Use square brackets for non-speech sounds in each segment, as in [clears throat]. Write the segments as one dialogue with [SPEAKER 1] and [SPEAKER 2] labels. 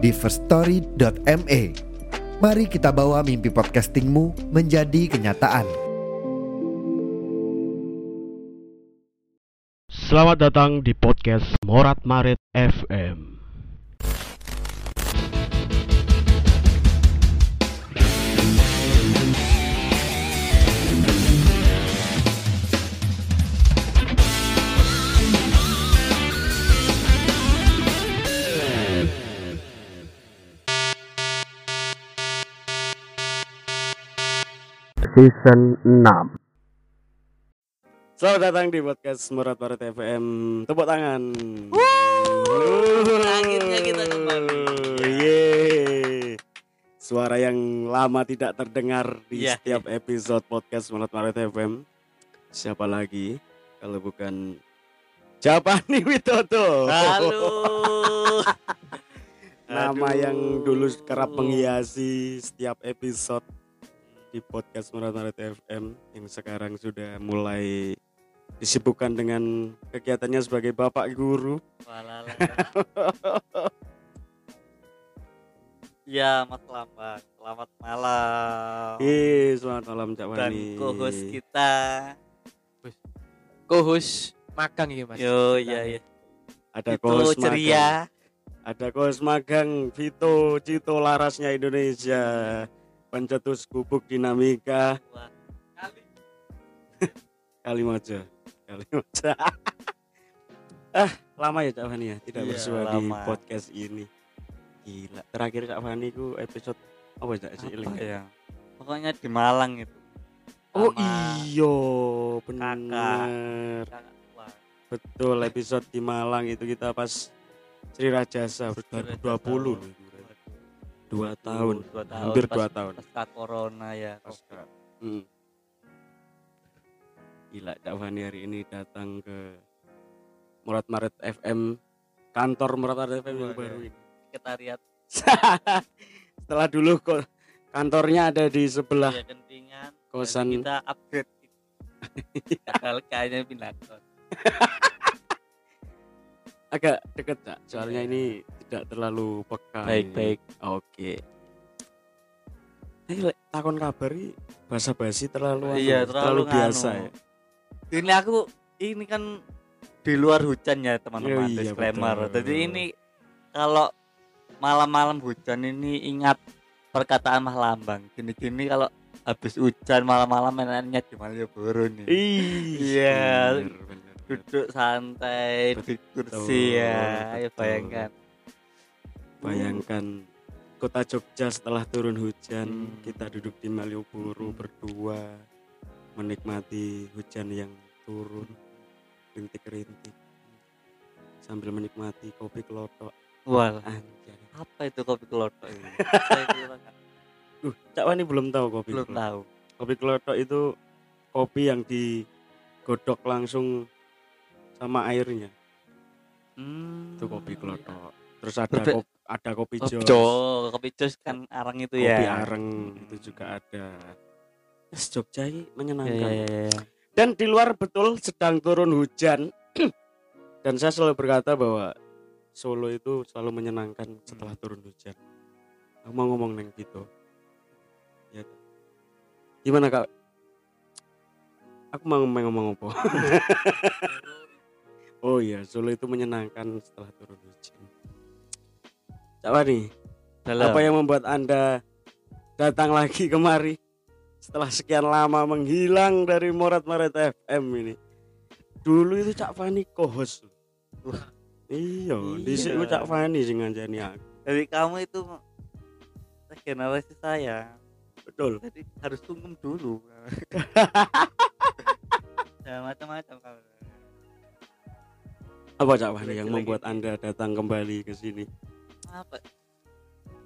[SPEAKER 1] di firststory.me. Mari kita bawa mimpi podcastingmu menjadi kenyataan.
[SPEAKER 2] Selamat datang di podcast Morat Marit FM.
[SPEAKER 3] Season 6
[SPEAKER 2] Selamat datang di podcast Morat Marit FM. Tepuk tangan.
[SPEAKER 4] akhirnya kita kembali.
[SPEAKER 2] Yeay. Suara yang lama tidak terdengar di
[SPEAKER 4] Iya.
[SPEAKER 2] setiap episode podcast Morat Marit FM. Siapa lagi kalau bukan Japani [laughs] Witoto.
[SPEAKER 4] Halo.
[SPEAKER 2] Nama
[SPEAKER 4] Aduh.
[SPEAKER 2] yang dulu kerap menghiasi setiap episode di podcast Morat Marit FM yang sekarang sudah mulai disibukkan dengan kegiatannya sebagai bapak guru.
[SPEAKER 4] Walala. Ya, Mas Lambang. Selamat malam.
[SPEAKER 2] Ih, selamat malam Cak
[SPEAKER 4] Dan
[SPEAKER 2] Wani.
[SPEAKER 4] co-host kita.
[SPEAKER 5] co-host magang ya mas
[SPEAKER 4] Yo, iya iya.
[SPEAKER 2] Ada co-host magang.
[SPEAKER 4] ceria.
[SPEAKER 2] Ada co-host magang Vito Cito Larasnya Indonesia. Pencetus gubuk dinamika
[SPEAKER 4] kali. [laughs]
[SPEAKER 2] Kalimojo. Kalimojo. [laughs] ah, lama ya Cak Fani ya tidak
[SPEAKER 4] Iya,
[SPEAKER 2] bersua di podcast ini. Gila, terakhir Cak Fani ku episode apa Cak sih
[SPEAKER 4] Apa ya? Pokoknya di Malang itu.
[SPEAKER 2] Oh iyo, benar. Betul, episode di Malang itu kita pas Sri Rajasa 2020 loh itu. Dua tahun,
[SPEAKER 4] Dua tahun.
[SPEAKER 2] hampir
[SPEAKER 4] pas-
[SPEAKER 2] dua tahun.
[SPEAKER 4] Pasca corona ya.
[SPEAKER 2] Pasca. Hmm. Gila, Cak Fani hari ini datang ke Murat Maret FM, kantor Murat Maret FM yang baru
[SPEAKER 4] ya.
[SPEAKER 2] ini.
[SPEAKER 4] Sekretariat [laughs]
[SPEAKER 2] Setelah dulu kok kantornya ada di sebelah
[SPEAKER 4] ya kentingan.
[SPEAKER 2] kosan.
[SPEAKER 4] Kita upgrade. [laughs] Padahal kayaknya pindah kos. [laughs]
[SPEAKER 2] agak deket Cak, soalnya
[SPEAKER 4] Iya.
[SPEAKER 2] ini tidak terlalu peka.
[SPEAKER 4] Baik,
[SPEAKER 2] ini.
[SPEAKER 4] baik.
[SPEAKER 2] Oke. Ini lek takon kabar ini bahasa basi terlalu anu,
[SPEAKER 4] Iya, terlalu,
[SPEAKER 2] biasa
[SPEAKER 4] nganu.
[SPEAKER 2] ya.
[SPEAKER 4] Ini aku ini kan di luar hujan ya teman-teman
[SPEAKER 2] Oh, iya,
[SPEAKER 4] disclaimer.
[SPEAKER 2] betul.
[SPEAKER 4] Jadi ini kalau malam-malam hujan ini ingat perkataan Mas Lambang. Gini-gini kalau habis hujan malam-malam enaknya di Malioboro nih. Iya.
[SPEAKER 2] bener.
[SPEAKER 4] Duduk santai di kursi ya. Ayo
[SPEAKER 2] betul.
[SPEAKER 4] bayangkan.
[SPEAKER 2] Bayangkan kota Jogja setelah turun hujan,
[SPEAKER 4] Hmm.
[SPEAKER 2] kita duduk di Malioboro berdua menikmati hujan yang turun rintik-rintik sambil menikmati kopi kelotok
[SPEAKER 4] Wah,
[SPEAKER 2] anjay.
[SPEAKER 4] apa itu kopi kelotok ini? [laughs] Saya
[SPEAKER 2] Duh, Cak Wani belum tahu kopi
[SPEAKER 4] belum
[SPEAKER 2] kelotok.
[SPEAKER 4] tahu.
[SPEAKER 2] Kopi kelotok itu kopi yang digodok langsung sama airnya.
[SPEAKER 4] Hmm.
[SPEAKER 2] Itu kopi kelotok. Terus ada
[SPEAKER 4] Berde-
[SPEAKER 2] kopi, ada kopi jos.
[SPEAKER 4] Jo, kopi jos kan arang itu ya.
[SPEAKER 2] kopi areng itu juga ada. Yes, Jogja ini menyenangkan.
[SPEAKER 4] ya, ya, ya.
[SPEAKER 2] Dan di luar betul sedang turun hujan. [clears throat] Dan saya selalu berkata bahwa Solo itu selalu menyenangkan setelah turun hujan. Aku mau ngomong neng gitu. Ya. Gimana kak? Aku mau ngomong ngomong apa? [laughs] oh iya, Solo itu menyenangkan setelah turun hujan. Cak Wani,
[SPEAKER 4] Dalam.
[SPEAKER 2] apa yang membuat anda datang lagi kemari setelah sekian lama menghilang dari Morat Maret FM ini dulu itu Cak Fani kohos iya di
[SPEAKER 4] Iya.
[SPEAKER 2] Cak Fani sing ngancani aku
[SPEAKER 4] Jadi kamu itu regenerasi saya.
[SPEAKER 2] betul
[SPEAKER 4] Jadi harus sungkem dulu. Jangan [laughs] macam-macam kamu.
[SPEAKER 2] Apa Cak? Fani yang membuat
[SPEAKER 4] ini.
[SPEAKER 2] anda datang kembali ke sini?
[SPEAKER 4] Apa?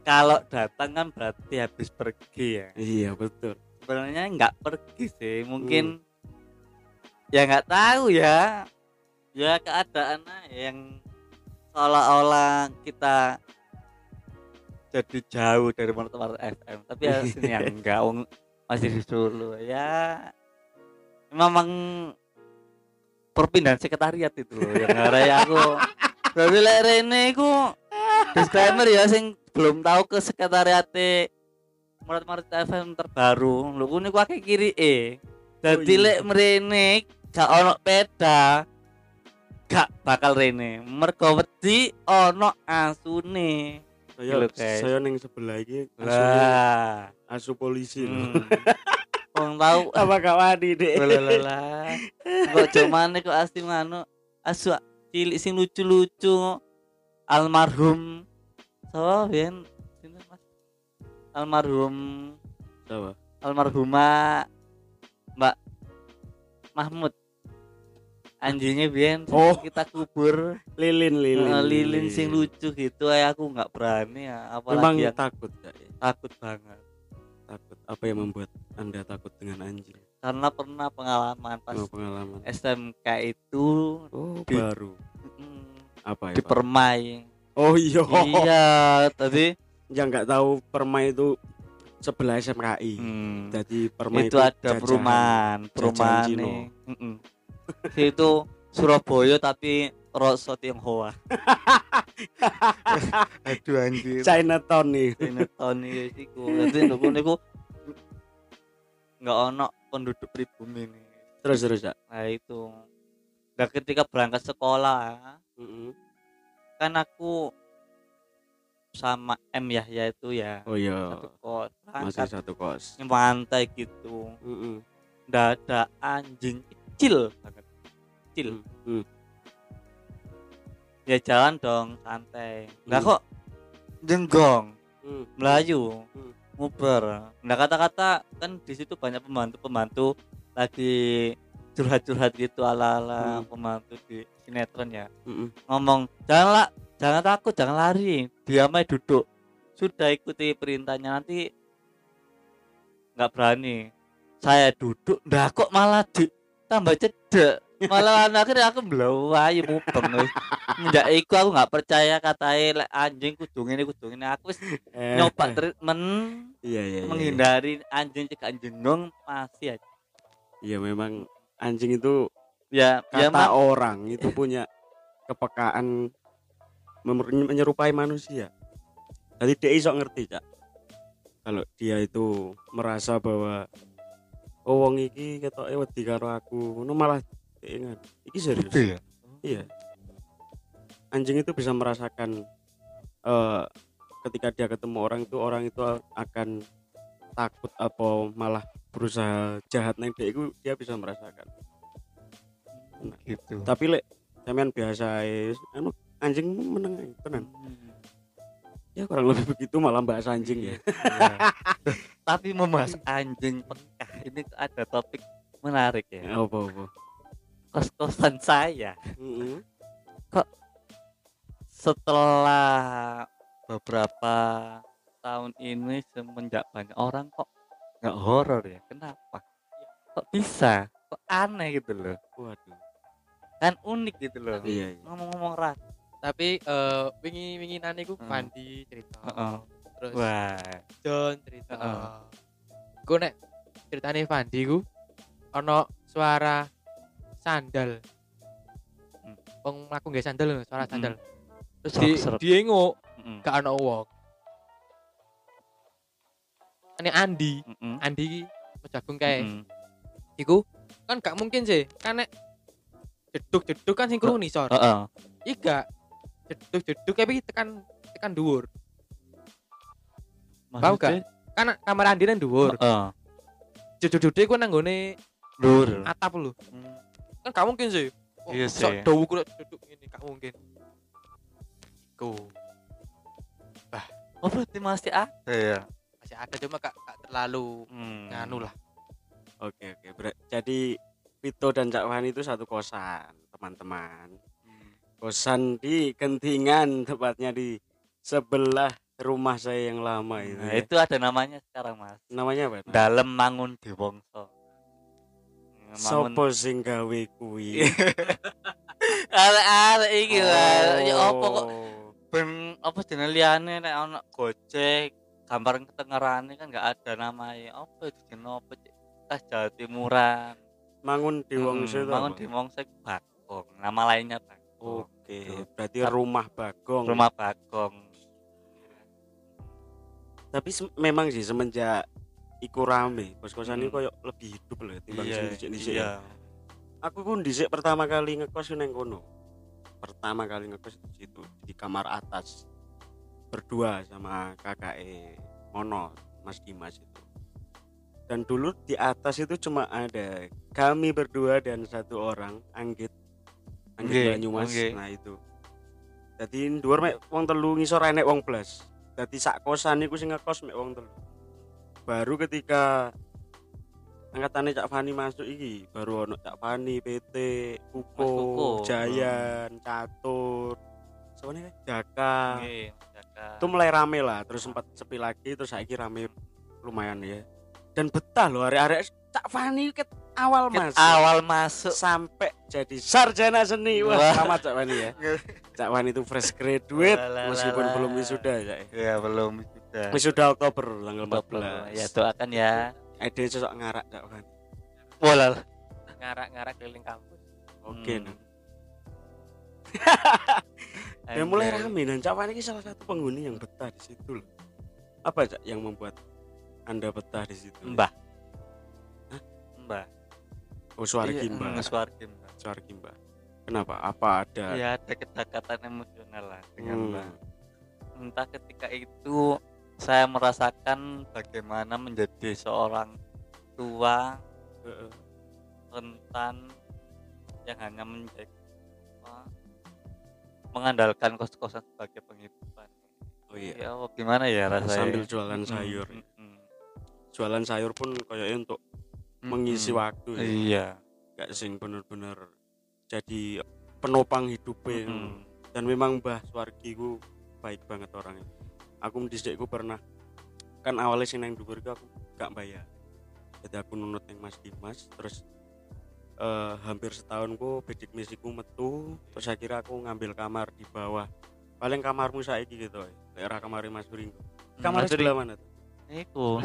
[SPEAKER 4] kalau datang kan berarti habis pergi ya?
[SPEAKER 2] Iya betul.
[SPEAKER 4] Sebenarnya nggak pergi sih mungkin ya nggak tahu ya. Ya keadaan yang seolah-olah kita jadi jauh dari Martabak FM tapi ya [laughs] sini ya enggak masih di Solo. Ya memang perpindahan sekretariat itu. Loh yang ngarai aku. Tapi lek Rene iku disclaimer ya sing belum tahu ke sekretariat Marat Marat FM terbaru. Lho niku akeh kiri e. Dadi
[SPEAKER 2] Oh, iya.
[SPEAKER 4] lek mrene gak ono peda gak bakal rene. Mergo wedi ono asune.
[SPEAKER 2] Saya
[SPEAKER 4] Gitu,
[SPEAKER 2] saya neng sebelah ini asu,
[SPEAKER 4] lah.
[SPEAKER 2] asu polisi
[SPEAKER 4] hmm. Wong tau.
[SPEAKER 2] Apa gak wadi
[SPEAKER 4] Lalalah. Kok cuman kok asli mano asu cilik sing lucu-lucu almarhum. So ben almarhum.
[SPEAKER 2] Apa?
[SPEAKER 4] almarhumah Mbak Mahmud. Anjingnya biyen
[SPEAKER 2] Oh.
[SPEAKER 4] kita kubur.
[SPEAKER 2] Lilin lilin.
[SPEAKER 4] Eh, lilin sing lucu gitu. Ya aku nggak berani ya.
[SPEAKER 2] Memang
[SPEAKER 4] apalagi yang
[SPEAKER 2] takut Kak, ya?
[SPEAKER 4] takut banget
[SPEAKER 2] takut? Apa yang membuat anda takut dengan anjing?
[SPEAKER 4] Karena pernah pengalaman pas
[SPEAKER 2] Mau pengalaman.
[SPEAKER 4] SMK itu
[SPEAKER 2] oh
[SPEAKER 4] di-
[SPEAKER 2] baru.
[SPEAKER 4] Mm,
[SPEAKER 2] apa ya
[SPEAKER 4] di permai.
[SPEAKER 2] Oh iya.
[SPEAKER 4] Iya tadi
[SPEAKER 2] yang nggak tahu permai itu sebelah SMKI
[SPEAKER 4] hmm,
[SPEAKER 2] jadi permai
[SPEAKER 4] itu ada
[SPEAKER 2] jajahan.
[SPEAKER 4] perumahan perumahan nih. Itu Surabaya tapi Rosot Tionghoa [laughs] aduh anjir.
[SPEAKER 2] Chinatown nih.
[SPEAKER 4] Sinetron iki iku. Dadi niku niku nggak ono penduduk pribumi nih
[SPEAKER 2] terus terus ya
[SPEAKER 4] nah itu. Nah ketika berangkat sekolah kan aku sama M Yahya itu ya
[SPEAKER 2] oh iya.
[SPEAKER 4] satu kos
[SPEAKER 2] masih satu kos.
[SPEAKER 4] Nyemantai gitu.
[SPEAKER 2] Mm-mm.
[SPEAKER 4] nggak ada anjing kecil banget. Kecil.
[SPEAKER 2] Hmm.
[SPEAKER 4] Ya jalan dong santai. Nggak
[SPEAKER 2] Hmm.
[SPEAKER 4] kok. Jenggong.
[SPEAKER 2] Hmm.
[SPEAKER 4] Melayu.
[SPEAKER 2] Hmm.
[SPEAKER 4] nguber. Nah kata-kata kan di situ banyak pembantu-pembantu lagi curhat-curhat gitu ala-ala
[SPEAKER 2] Hmm.
[SPEAKER 4] pembantu di sinetron ya.
[SPEAKER 2] Mm-mm.
[SPEAKER 4] ngomong jangan lah jangan takut jangan lari. Diam aja duduk. Sudah ikuti perintahnya. Nanti nggak berani. Saya duduk ndak kok malah di tambah cedek malah akhirnya aku ayo mubeng wis. Menjak iku aku nggak percaya katai lek anjing kudu ngene kudu ngene. Aku wis
[SPEAKER 2] Eh,
[SPEAKER 4] nyoba treatment
[SPEAKER 2] iya iya iya.
[SPEAKER 4] menghindari anjing cegah jenong masih aja
[SPEAKER 2] iya memang anjing itu
[SPEAKER 4] ya ya
[SPEAKER 2] kata
[SPEAKER 4] mak-
[SPEAKER 2] orang itu punya kepekaan menyerupai manusia. Jadi dia iso ngerti cak. Kalau dia itu merasa bahwa oh wong iki ketok wedi karo aku ngono malah ingat. Iki serius.
[SPEAKER 4] Ya?
[SPEAKER 2] Iya. Anjing itu bisa merasakan eh ketika dia ketemu orang itu orang itu akan takut atau malah berusaha jahat. Neng dia itu dia bisa merasakan.
[SPEAKER 4] Gitu.
[SPEAKER 2] tapi lek sampean biasa anu anjing meneng ae, tenan. Ya kurang lebih begitu malah bahas anjing ya.
[SPEAKER 4] Iya. [laughs] Tapi membahas anjing pekah ini ada topik menarik ya.
[SPEAKER 2] apa apa
[SPEAKER 4] Kos-kosan saya
[SPEAKER 2] Mm-mm.
[SPEAKER 4] setelah beberapa tahun ini semenjak banyak orang kok nggak horor ya. Kenapa? Kok bisa? Kok aneh gitu loh.
[SPEAKER 2] waduh
[SPEAKER 4] Kan unik gitu loh.
[SPEAKER 2] iya iya
[SPEAKER 4] Ngomong-ngomong ras.
[SPEAKER 3] tapi eh wingi winginan iku
[SPEAKER 4] Hmm.
[SPEAKER 3] Pandi cerita
[SPEAKER 4] Heeh.
[SPEAKER 3] terus
[SPEAKER 4] Wah.
[SPEAKER 3] John cerita
[SPEAKER 4] Heeh.
[SPEAKER 3] ku nek ceritane Pandi ku ono suara sandal
[SPEAKER 4] Hmm.
[SPEAKER 3] wong mlaku nggih sandal lho, suara
[SPEAKER 4] Mm-mm.
[SPEAKER 3] sandal terus di diengok
[SPEAKER 4] Mm-mm.
[SPEAKER 3] gak ono wong ini Andi
[SPEAKER 4] Mm-mm.
[SPEAKER 3] Andi iki jagung kae iku kan gak mungkin sih kan nek jeduk jeduk kan sing krungu nisor
[SPEAKER 4] Heeh.
[SPEAKER 3] iki gak jeduk jeduk tapi tekan tekan dhuwur Paham gak? kan kamar Andi nang dhuwur
[SPEAKER 4] Heeh.
[SPEAKER 3] jeduk jeduk iku nang nggone
[SPEAKER 4] Dur.
[SPEAKER 3] atap lho
[SPEAKER 4] Hmm.
[SPEAKER 3] Kan gak mungkin sih Oh,
[SPEAKER 4] Iya
[SPEAKER 3] sok
[SPEAKER 4] sih.
[SPEAKER 3] dawu kulo duduk ngene gak mungkin ku
[SPEAKER 4] Oh berarti masih ada ya?
[SPEAKER 3] masih ada cuma gak, gak terlalu
[SPEAKER 4] Hmm.
[SPEAKER 3] nganu lah
[SPEAKER 2] oke oke Ber- jadi Vito dan Cak Wani itu satu kosan teman-teman
[SPEAKER 4] Hmm.
[SPEAKER 2] kosan di Kentingan tepatnya di sebelah rumah saya yang lama itu.
[SPEAKER 4] Nah,
[SPEAKER 2] ya.
[SPEAKER 4] itu ada namanya sekarang mas
[SPEAKER 2] namanya apa?
[SPEAKER 4] dalam mangun dewongso mangun
[SPEAKER 2] Sopo sing gawe kuwi? [laughs]
[SPEAKER 4] arek-arek iki lah. Ya kok
[SPEAKER 2] Oh.
[SPEAKER 4] ben apa jenenge liyane nek ana Gojek gambar ketengerane kan nggak ada namanya. Apa jenenge apa tas Jawa Timuran
[SPEAKER 2] Mangun di Wongso itu
[SPEAKER 4] mangun di Wongso itu Bagong. Nama lainnya Bagong.
[SPEAKER 2] Oke,
[SPEAKER 4] Gitu.
[SPEAKER 2] berarti rumah Bagong.
[SPEAKER 4] rumah Bagong.
[SPEAKER 2] Tapi memang sih semenjak iku rame, kos-kosan
[SPEAKER 4] Hmm.
[SPEAKER 2] ini koyo lebih hidup loh timbang sing dhisik-dhisik.
[SPEAKER 4] iya
[SPEAKER 2] Aku pun dhisik pertama kali ngekos neng kono. Pertama kali ngekos di situ di kamar atas. Berdua sama KKE Mono, Mas Dimas itu. Dan dulu di atas itu cuma ada kami berdua dan satu orang Anggit. Anggit
[SPEAKER 4] Nggih,
[SPEAKER 2] Banyumas.
[SPEAKER 4] nggih.
[SPEAKER 2] Nah itu. Jadi dhuwur mek wong telu ngisor enek wong blas. Dadi sak kosan iku sing ngekos mek wong telu. Baru ketika angkatannya Cak Fani masuk iki baru ono Cak Fani PT Kuko,
[SPEAKER 4] Kuko.
[SPEAKER 2] Jayan Catur. Sebenarnya Jaka.
[SPEAKER 4] Nggih, Jaka.
[SPEAKER 2] itu mulai rame lah terus sempat sepi lagi terus saiki rame lumayan ya. Dan betah loh hari-hari Cak Fani ket awal
[SPEAKER 4] Ket
[SPEAKER 2] mas
[SPEAKER 4] awal masuk.
[SPEAKER 2] Sampai jadi sarjana seni. Wah
[SPEAKER 4] Wah.
[SPEAKER 2] sama Cak Fani ya. [laughs] Cak Fani itu fresh graduate meskipun belum wisuda ya
[SPEAKER 4] ya. Belum sudah
[SPEAKER 2] wisuda Oktober tanggal 14
[SPEAKER 4] ya doakan ya
[SPEAKER 2] Ede sosok ngarak Cak Fani
[SPEAKER 4] Walal.
[SPEAKER 3] ngarak-ngarak keliling kampus
[SPEAKER 2] oke
[SPEAKER 4] Hmm.
[SPEAKER 2] nah. Dan [laughs] mulai rame dan Cak Fani ini salah satu penghuni yang betah di situ loh. Apa Cak yang membuat Anda betah di situ?
[SPEAKER 4] Mbah. Mbah.
[SPEAKER 2] Oh, Suargi
[SPEAKER 4] Iya,
[SPEAKER 2] Mbah.
[SPEAKER 4] mm, Suargi Mbah.
[SPEAKER 2] Suargi Mbah. Kenapa? Apa ada?
[SPEAKER 4] Ya ada kedekatan emosional lah dengan
[SPEAKER 2] Hmm.
[SPEAKER 4] Mbah. Entah ketika itu saya merasakan bagaimana menjadi seorang tua rentan yang hanya menjadi mengandalkan kos-kosan sebagai penghidupan.
[SPEAKER 2] Oh iya.
[SPEAKER 4] Ya, gimana ya rasanya?
[SPEAKER 2] Sambil jualan
[SPEAKER 4] Mm-mm,
[SPEAKER 2] sayur.
[SPEAKER 4] mm-mm.
[SPEAKER 2] Jualan sayur pun kayaknya untuk mengisi
[SPEAKER 4] Mm-mm.
[SPEAKER 2] waktu ya.
[SPEAKER 4] Iya.
[SPEAKER 2] Gak sing bener-bener jadi penopang hidupnya.
[SPEAKER 4] Mm-mm.
[SPEAKER 2] Dan memang Mbah Suargi ku baik banget orangnya. Aku dhisik ku pernah kan awalnya sing nang dhuwur aku gak bayar. Jadi aku nunut yang Mas Dimas terus eh, hampir setahun ku bedik misiku metu terus akhirnya aku ngambil kamar di bawah paling kamarmu saiki gitu ya daerah kamar Mas Bringko kamar
[SPEAKER 4] Mas
[SPEAKER 2] sebelah mana tuh
[SPEAKER 4] Iku.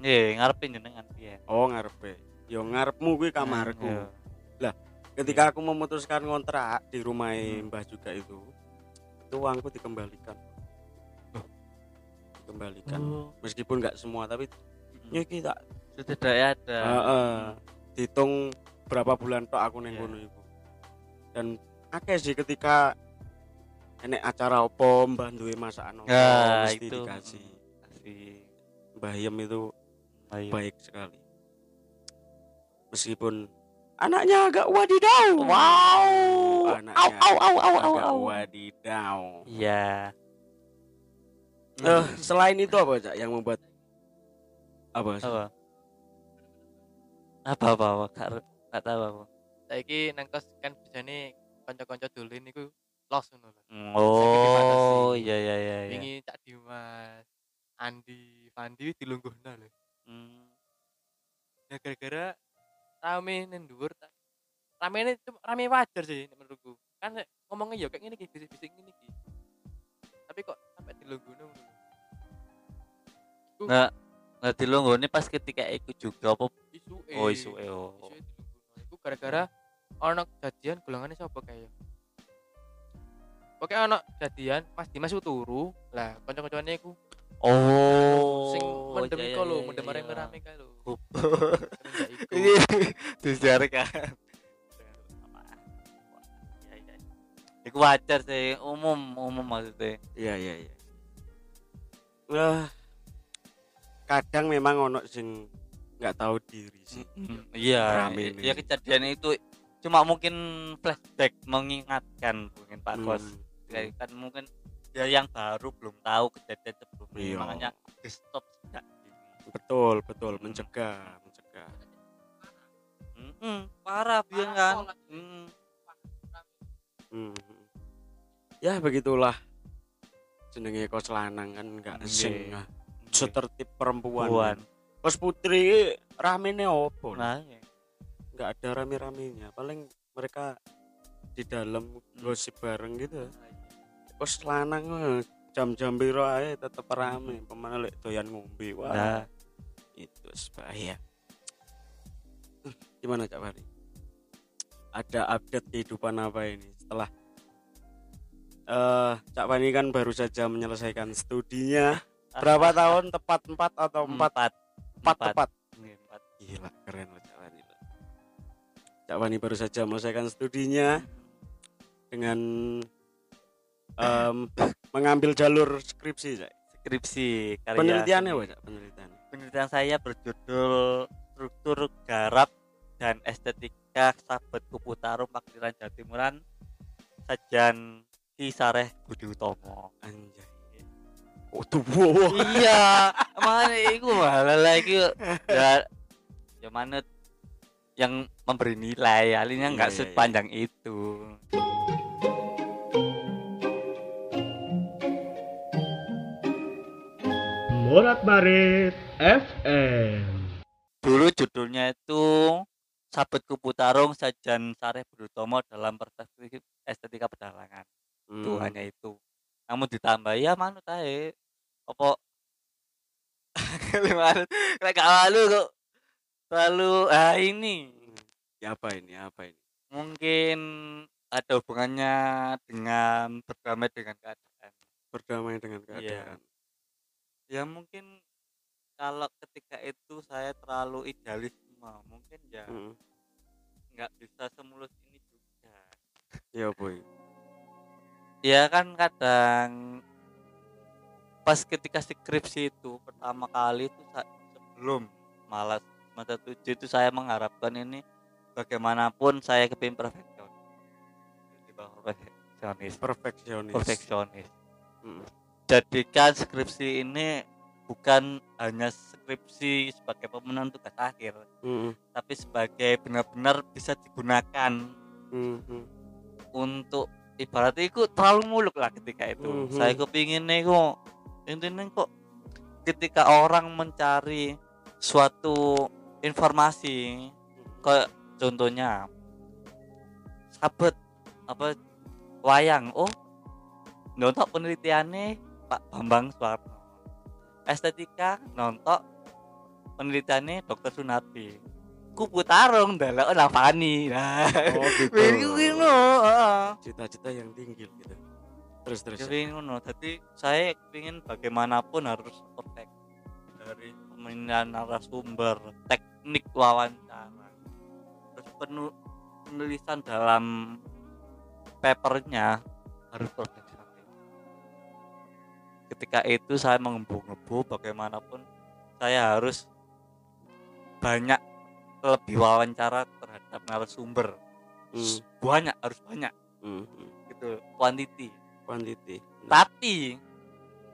[SPEAKER 4] Nggih, ngarepin jenengan piye?
[SPEAKER 2] oh ngarepe yo ngarepmu kuwi kamarku
[SPEAKER 4] Iya.
[SPEAKER 2] ketika aku memutuskan ngontrak di rumah
[SPEAKER 4] Hmm.
[SPEAKER 2] Mbah juga itu itu uangku dikembalikan dikembalikan
[SPEAKER 4] Oh.
[SPEAKER 2] meskipun nggak semua tapi ya kita
[SPEAKER 4] Setidaknya ada.
[SPEAKER 2] Heeh. dihitung berapa bulan tok aku neng kono iku dan akeh sih ketika enek acara opo mbah duwe masakan opo
[SPEAKER 4] Ya,
[SPEAKER 2] mesti
[SPEAKER 4] itu.
[SPEAKER 2] dikasih
[SPEAKER 4] Kasih.
[SPEAKER 2] mbah Yem itu
[SPEAKER 4] Baik.
[SPEAKER 2] baik sekali meskipun anaknya agak wadidaw
[SPEAKER 4] Wow.
[SPEAKER 2] anaknya
[SPEAKER 4] Au au au au au
[SPEAKER 2] agak
[SPEAKER 4] au.
[SPEAKER 2] wadidaw
[SPEAKER 4] Iya.
[SPEAKER 2] Eh, selain itu apa cak yang membuat apa
[SPEAKER 4] Apa? Apa apa apa? Gak gak tahu apa.
[SPEAKER 3] saiki nang kos kan bijane kanca-kanca dolen niku los ngono lho
[SPEAKER 4] Oh, iya iya iya iya.
[SPEAKER 3] wingi Cak Dimas Andi Fandi dilungguhna lho
[SPEAKER 4] Hmm.
[SPEAKER 3] ya gara-gara rame nang dhuwur ta- rame ini cuma rame wajar sih nek menurutku kan ngomongnya ya kayak gini iki bisik-bisik ngene iki tapi kok ngono lho. Iku
[SPEAKER 4] Nah, nah dilunggone pas ketika iku juga apa?
[SPEAKER 3] isu
[SPEAKER 4] Oh, isu eh oh.
[SPEAKER 3] Iku gara-gara ana kejadian golongannya sapa kayak Oke ana kejadian Mas Dimas turu lah kanca-kancane iku
[SPEAKER 4] Oh.
[SPEAKER 3] sing
[SPEAKER 4] iya,
[SPEAKER 3] mendem
[SPEAKER 4] iya,
[SPEAKER 3] iku lho
[SPEAKER 4] iya,
[SPEAKER 3] mendem
[SPEAKER 4] iya.
[SPEAKER 3] rame-rame kae lho.
[SPEAKER 4] Ini [laughs] dijarkan. Iya, iya. Iku wajar sih, umum umum maksudnya.
[SPEAKER 2] iya iya iya Wah, kadang memang ono sing nggak tahu diri sih
[SPEAKER 4] Mm, Iya,
[SPEAKER 2] ini.
[SPEAKER 4] ya kejadian itu cuma mungkin flashback mengingatkan mungkin Pak
[SPEAKER 2] Hmm.
[SPEAKER 4] Kos. Kayak kan mungkin ya yang baru belum tahu kejadian sebelumnya
[SPEAKER 2] Iya.
[SPEAKER 4] makanya di stop sejak dini.
[SPEAKER 2] betul betul mencegah mencegah
[SPEAKER 4] Mm-mm, parah biar kan. Mm.
[SPEAKER 2] Hmm. ya begitulah jenenge kos lanang kan enggak sing ah, setertib perempuan.
[SPEAKER 4] Puan.
[SPEAKER 2] Kos putri ramene opo?
[SPEAKER 4] Nah.
[SPEAKER 2] Enggak ada rame-ramenya. Paling mereka di dalam gosip bareng gitu. Kos lanang eh, jam-jam biro ae tetep rame. Pemana lek doyan ngombe. Wah,
[SPEAKER 4] Nah,
[SPEAKER 2] itu bahaya. Gimana Cak Fari? Ada update kehidupan apa ini setelah eh Cak Fani kan baru saja menyelesaikan studinya. [laughs] Berapa tahun tepat empat atau empat
[SPEAKER 4] empat
[SPEAKER 2] empat tepat?
[SPEAKER 4] Nggih, empat.
[SPEAKER 2] Gila keren loh Cak Fani. Cak Fani baru saja menyelesaikan studinya dengan em, [laughs] mengambil jalur skripsi Cak.
[SPEAKER 4] skripsi karya
[SPEAKER 2] Penelitiannya apa Cak? Penelitiannya.
[SPEAKER 4] penelitian saya berjudul struktur garap dan estetika sabet kupu tarum Pakliran Jatimuran Sajan Kisareh Budi Utomo
[SPEAKER 2] Anjay. Oh tuh wow.
[SPEAKER 4] iya mana itu malah lagi ya ya mana yang memberi nilai alinya nggak
[SPEAKER 2] Iya, iya, iya.
[SPEAKER 4] sepanjang itu
[SPEAKER 5] Morat Marit FM.
[SPEAKER 4] dulu judulnya itu sabet kupu tarung Sajan Sareh Budi Utomo dalam perspektif estetika pedalangan itu
[SPEAKER 2] Hmm.
[SPEAKER 4] hanya itu namun ditambah ya manut ae apa [laughs] manut lek gak malu kok terlalu ah ini
[SPEAKER 2] Ya apa ini? Apa ini?
[SPEAKER 4] mungkin ada hubungannya dengan berdamai dengan keadaan
[SPEAKER 2] Berdamai dengan
[SPEAKER 4] Iya.
[SPEAKER 2] keadaan.
[SPEAKER 4] ya mungkin kalau ketika itu saya terlalu idealisme mungkin ya
[SPEAKER 2] Hmm.
[SPEAKER 4] nggak bisa semulus ini juga
[SPEAKER 2] Ya boy.
[SPEAKER 4] Ya kan kadang pas ketika skripsi itu pertama kali itu sebelum malas mata tujuh itu saya mengharapkan ini bagaimanapun saya kepingin perfeksionis perfeksionis
[SPEAKER 2] Perfeksionis.
[SPEAKER 4] perfeksionis
[SPEAKER 2] Hmm.
[SPEAKER 4] jadikan skripsi ini bukan hanya skripsi sebagai pemenuhan tugas akhir
[SPEAKER 2] Hmm.
[SPEAKER 4] tapi sebagai benar-benar bisa digunakan.
[SPEAKER 2] Hmm.
[SPEAKER 4] untuk ibaratnya itu terlalu muluk lah ketika itu.
[SPEAKER 2] Mhm.
[SPEAKER 4] saya kepingin nih kok intinya kok ketika orang mencari suatu informasi kayak contohnya sabet apa wayang oh nonton penelitiannya Pak Bambang Suwarno. Estetika nonton penelitiannya Dokter Sunardi kupu tarung dalam nafani nah
[SPEAKER 2] Oh gitu. [laughs]
[SPEAKER 4] Ngono.
[SPEAKER 2] Cita-cita yang tinggi gitu. Terus terus.
[SPEAKER 4] Jadi ngono. Jadi saya ingin bagaimanapun harus perfect dari pemilihan narasumber, teknik wawancara, terus penu- penulisan dalam papernya harus perfeksionis. Ketika itu saya mengembu-ngebu bagaimanapun saya harus banyak lebih wawancara terhadap narasumber.
[SPEAKER 2] Hmm.
[SPEAKER 4] Banyak harus banyak
[SPEAKER 2] Hmm. hmm.
[SPEAKER 4] gitu, quantity.
[SPEAKER 2] Quantity.
[SPEAKER 4] tapi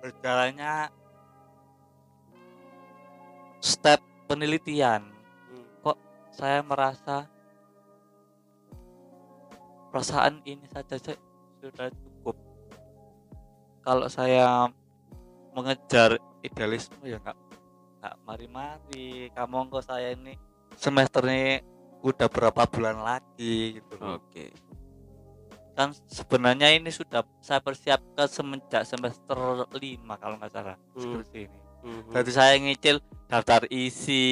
[SPEAKER 4] berjalannya step penelitian
[SPEAKER 2] Hmm.
[SPEAKER 4] saya merasa perasaan ini saja sudah cukup kalau saya mengejar idealisme ya nggak nggak mari-mari kamu kok saya ini semesternya udah berapa bulan lagi gitu.
[SPEAKER 2] Oke.
[SPEAKER 4] kan sebenarnya ini sudah saya persiapkan semenjak semester 5 kalau nggak salah
[SPEAKER 2] Hmm.
[SPEAKER 4] skripsi ini
[SPEAKER 2] Hmm.
[SPEAKER 4] jadi saya ngicil daftar isi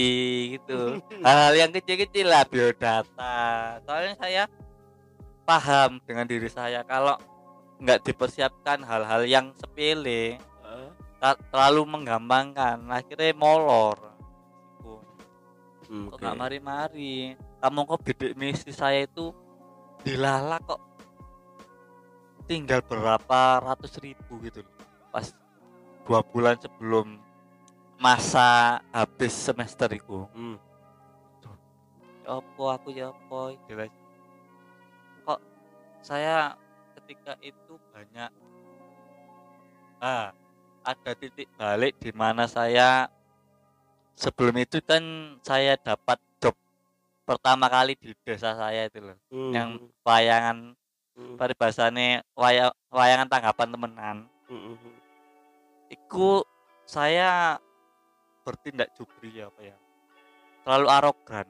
[SPEAKER 4] gitu [laughs] hal yang kecil-kecil lah biodata soalnya saya paham dengan diri saya kalau nggak dipersiapkan hal-hal yang sepele terlalu menggampangkan akhirnya molor.
[SPEAKER 2] Hmm,
[SPEAKER 4] kok nggak mari-mari? Kamu kok bidik misi saya itu dilala kok. Tinggal berapa ratus ribu gitu loh. Pas dua bulan sebelum masa habis semester itu.
[SPEAKER 2] Hmm.
[SPEAKER 4] ya apa aku ya jelas. Kok saya ketika itu banyak ah ada titik balik di mana saya sebelum itu kan saya dapat job pertama kali di desa saya itu loh
[SPEAKER 2] Hmm.
[SPEAKER 4] yang wayangan
[SPEAKER 2] Hmm.
[SPEAKER 4] paribasane waya, wayangan tanggapan temenan
[SPEAKER 2] Hmm. Hmm.
[SPEAKER 4] iku saya bertindak jubri apa ya terlalu arogan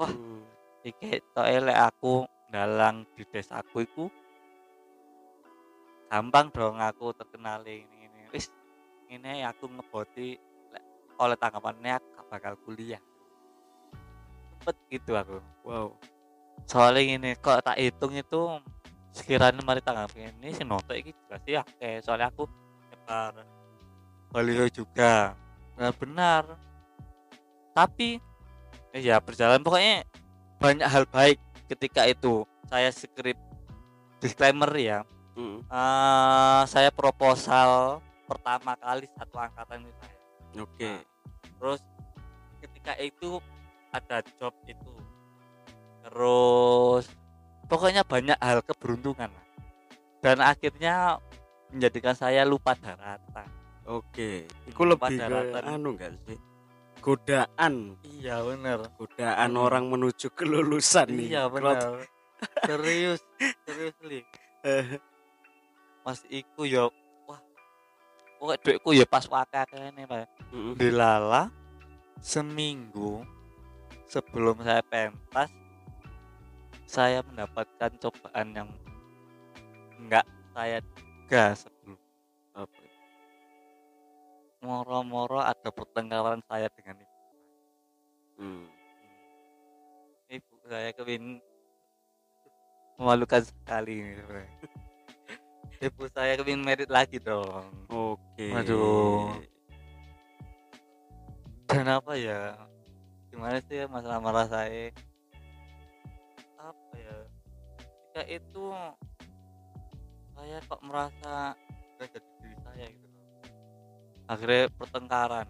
[SPEAKER 4] Wah.
[SPEAKER 2] Hmm.
[SPEAKER 4] iki tok elek aku dalang di desaku iku gampang dong aku terkenal ini ini wis ini aku ngeboti oleh tanggapannya aku gak bakal kuliah. Cepet gitu aku.
[SPEAKER 2] Wow.
[SPEAKER 4] Soalnya ini kok tak hitung itu sekiranya mari tanggal ini si nonton ini jelas ya kayak soalnya aku nyebar baliho juga. Benar-benar tapi eh, ya berjalan. Pokoknya banyak hal baik ketika itu. Saya skrip disclaimer ya.
[SPEAKER 2] Hmm.
[SPEAKER 4] eh, saya proposal pertama kali satu angkatan itu
[SPEAKER 2] oke.
[SPEAKER 4] Terus ketika itu ada job itu. Terus pokoknya banyak hal keberuntungan dan akhirnya menjadikan saya lupa daratan.
[SPEAKER 2] Oke. Itu
[SPEAKER 4] Lupa
[SPEAKER 2] lebih ke
[SPEAKER 4] daratan.
[SPEAKER 2] anu enggak sih? Godaan.
[SPEAKER 4] Iya bener.
[SPEAKER 2] Godaan
[SPEAKER 4] Hmm.
[SPEAKER 2] orang menuju kelulusan nih
[SPEAKER 4] iya bener. Serius serius li [laughs]
[SPEAKER 2] Eh,
[SPEAKER 4] mas iku yo wah pokoknya duitku ya pas wakak ini pak dilala seminggu sebelum saya pentas saya mendapatkan cobaan yang enggak saya duga sebelum
[SPEAKER 2] apa
[SPEAKER 4] moro-moro ada pertengkaran saya dengan ibu
[SPEAKER 2] Hmm.
[SPEAKER 4] ibu saya kewin memalukan sekali ini sebenarnya. Ibu saya kewin merit lagi dong.
[SPEAKER 2] Oke.
[SPEAKER 4] Waduh. dan apa ya? Gimana sih ya masalah marah saya? Apa ya? Ketika itu saya kok merasa gak jadi diri saya gitu. Loh. akhirnya pertengkaran.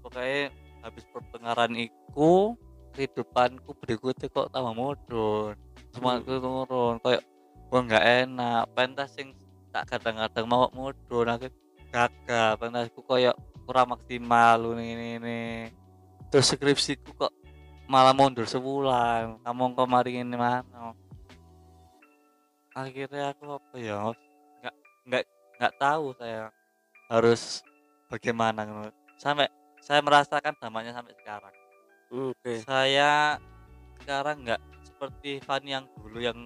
[SPEAKER 4] Pokoknya habis pertengkaran itu kehidupanku berikutnya kok tambah mudun semangatku turun. Kayak wah nggak enak. Pentas sing tak kadang-kadang mau mudun akhirnya gagal. Pentasku kayak kurang maksimal ini ini terus skripsiku kok malah mundur sebulan. Kamu kemarin ini mana akhirnya aku apa ya? Nggak nggak nggak tahu saya harus bagaimana sampai saya merasakan dampaknya sampai sekarang.
[SPEAKER 2] Oke.
[SPEAKER 4] Saya sekarang nggak seperti Fanny yang dulu yang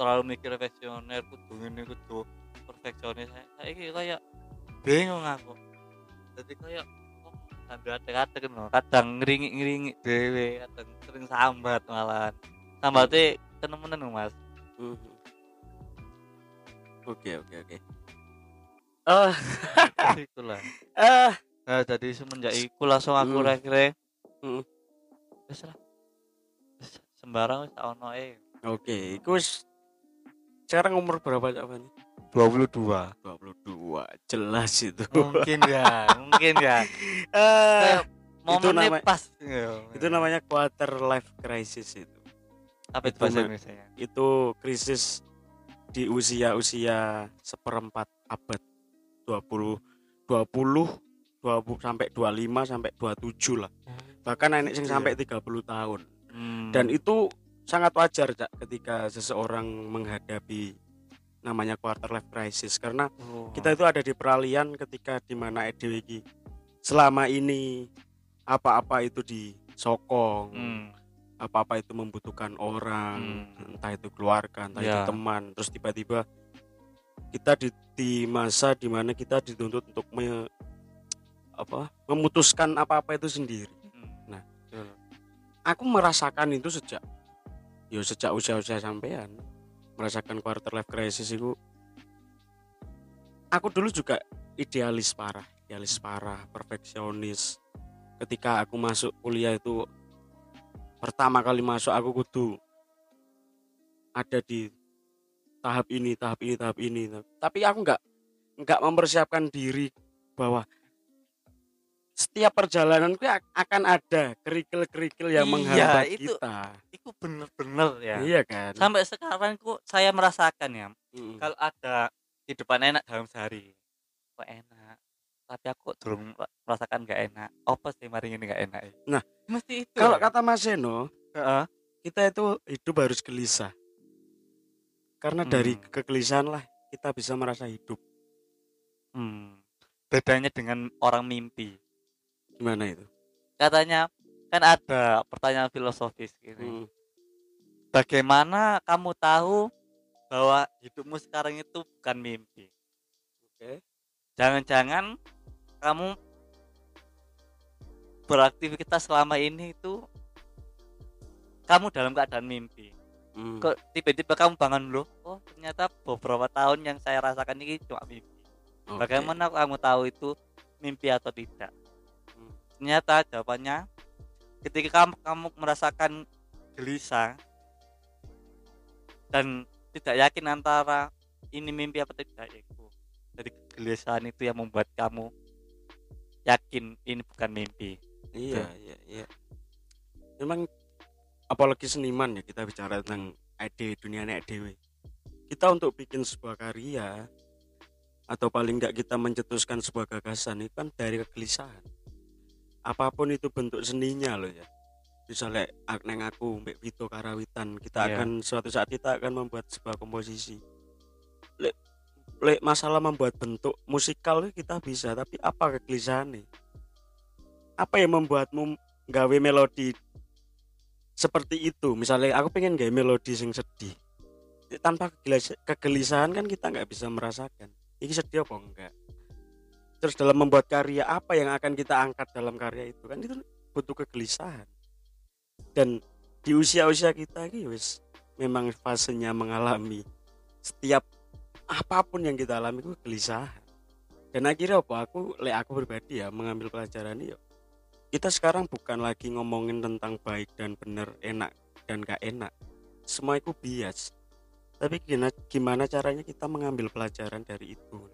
[SPEAKER 4] terlalu mikir perfeksioner kudu ini kudu perfeksionis saya, kayak bingung aku. Jadi kayak oh, sambil kadang no. kadang ngeringi ngeringi dewe kadang sering sambat malahan. Sambatnya temen-temen mas.
[SPEAKER 2] Mhm. oke oke oke. Eh [laughs]
[SPEAKER 4] itulah.
[SPEAKER 2] Eh
[SPEAKER 4] nah jadi semenjak itu langsung aku
[SPEAKER 2] Hmm.
[SPEAKER 4] rek-rek.
[SPEAKER 2] Hmm.
[SPEAKER 4] wis lah. Sembarang wis tak ono eh
[SPEAKER 2] oke itu wis- sekarang umur berapa cak Fani?
[SPEAKER 4] 22
[SPEAKER 2] 22 jelas itu.
[SPEAKER 4] Mungkin ya [laughs] mungkin ya.
[SPEAKER 2] Eh,
[SPEAKER 4] kayak momennya
[SPEAKER 2] nama-
[SPEAKER 4] pas.
[SPEAKER 2] Itu namanya quarter life crisis itu.
[SPEAKER 4] Apa itu
[SPEAKER 2] itu
[SPEAKER 4] bahasa Indonesia ya
[SPEAKER 2] itu krisis di usia-usia seperempat abad. 20 20 20 sampai 25 sampai 27 lah. Bahkan nenek sing
[SPEAKER 4] Gitu ya.
[SPEAKER 2] sampai 30 tahun.
[SPEAKER 4] Hmm.
[SPEAKER 2] dan itu sangat wajar Cak ketika seseorang menghadapi namanya quarter life crisis karena
[SPEAKER 4] Oh.
[SPEAKER 2] kita itu ada di peralihan ketika di mana EDW iki selama ini apa-apa itu disokong
[SPEAKER 4] Hmm.
[SPEAKER 2] apa-apa itu membutuhkan orang
[SPEAKER 4] Hmm.
[SPEAKER 2] entah itu keluarga entah itu
[SPEAKER 4] Ya.
[SPEAKER 2] teman terus tiba-tiba kita di, di masa di mana kita dituntut untuk me- apa memutuskan apa-apa itu sendiri
[SPEAKER 4] Hmm.
[SPEAKER 2] Nah. Aku merasakan itu sejak yo sejak usia-usia sampean merasakan quarter life crisis itu aku dulu juga idealis parah idealis parah perfeksionis. Ketika aku masuk kuliah itu pertama kali masuk aku kudu ada di tahap ini tahap ini tahap ini. Tapi aku nggak nggak mempersiapkan diri bahwa setiap perjalanan itu akan ada kerikil-kerikil yang
[SPEAKER 4] Iya,
[SPEAKER 2] menghambat
[SPEAKER 4] itu-
[SPEAKER 2] kita
[SPEAKER 4] itu bener-bener ya
[SPEAKER 2] iya kan
[SPEAKER 4] sampai sekarang kok saya merasakan ya
[SPEAKER 2] Mm.
[SPEAKER 4] kalau ada kehidupan enak dalam sehari kok enak tapi aku belum merasakan gak enak apa sih mari ini gak enak ya?
[SPEAKER 2] Nah,
[SPEAKER 4] mesti itu
[SPEAKER 2] kalau
[SPEAKER 4] ya.
[SPEAKER 2] kata Mas Seno
[SPEAKER 4] Heeh.
[SPEAKER 2] kita itu hidup harus gelisah karena dari
[SPEAKER 4] Hmm.
[SPEAKER 2] kegelisahan lah kita bisa merasa hidup
[SPEAKER 4] Hmm. bedanya dengan orang mimpi
[SPEAKER 2] gimana itu
[SPEAKER 4] katanya kan ada pertanyaan filosofis gini
[SPEAKER 2] Hmm.
[SPEAKER 4] bagaimana kamu tahu bahwa hidupmu sekarang itu bukan mimpi
[SPEAKER 2] Oke.
[SPEAKER 4] jangan-jangan kamu beraktivitas selama ini itu kamu dalam keadaan mimpi
[SPEAKER 2] Hmm.
[SPEAKER 4] kok tiba-tiba kamu bangun loh oh ternyata beberapa tahun yang saya rasakan ini cuma mimpi
[SPEAKER 2] Oke.
[SPEAKER 4] bagaimana kamu tahu itu mimpi atau tidak. Ternyata jawabannya ketika kamu, kamu merasakan gelisah dan tidak yakin antara ini mimpi apa tidak itu dari kegelisahan itu yang membuat kamu yakin ini bukan mimpi
[SPEAKER 2] Iya, iya, iya. Memang apalagi seniman ya kita bicara tentang ide dunia nek dewe. Kita untuk bikin sebuah karya atau paling enggak kita mencetuskan sebuah gagasan itu kan dari kegelisahan. Apa pun itu bentuk seninya loh ya. Misalnya neng aku Mbak Vito Karawitan kita
[SPEAKER 4] Iya.
[SPEAKER 2] akan suatu saat kita akan membuat sebuah komposisi. Lek lek masalah membuat bentuk musikal kita bisa tapi apa kegelisahan nih? apa yang membuatmu gawe melodi seperti itu misalnya aku pengen gawe melodi sing sedih tanpa kegelis- kegelisahan kan kita nggak bisa merasakan ini sedih apa enggak terus dalam membuat karya apa yang akan kita angkat dalam karya itu? Kan itu butuh kegelisahan. Dan di usia-usia kita ini wis memang fasenya mengalami setiap apa pun yang kita alami itu kegelisahan. Dan akhirnya apa? Aku le aku pribadi ya mengambil pelajaran ini kita sekarang bukan lagi ngomongin tentang baik dan benar enak dan gak enak. Semua itu bias. Tapi gimana, gimana caranya kita mengambil pelajaran dari itu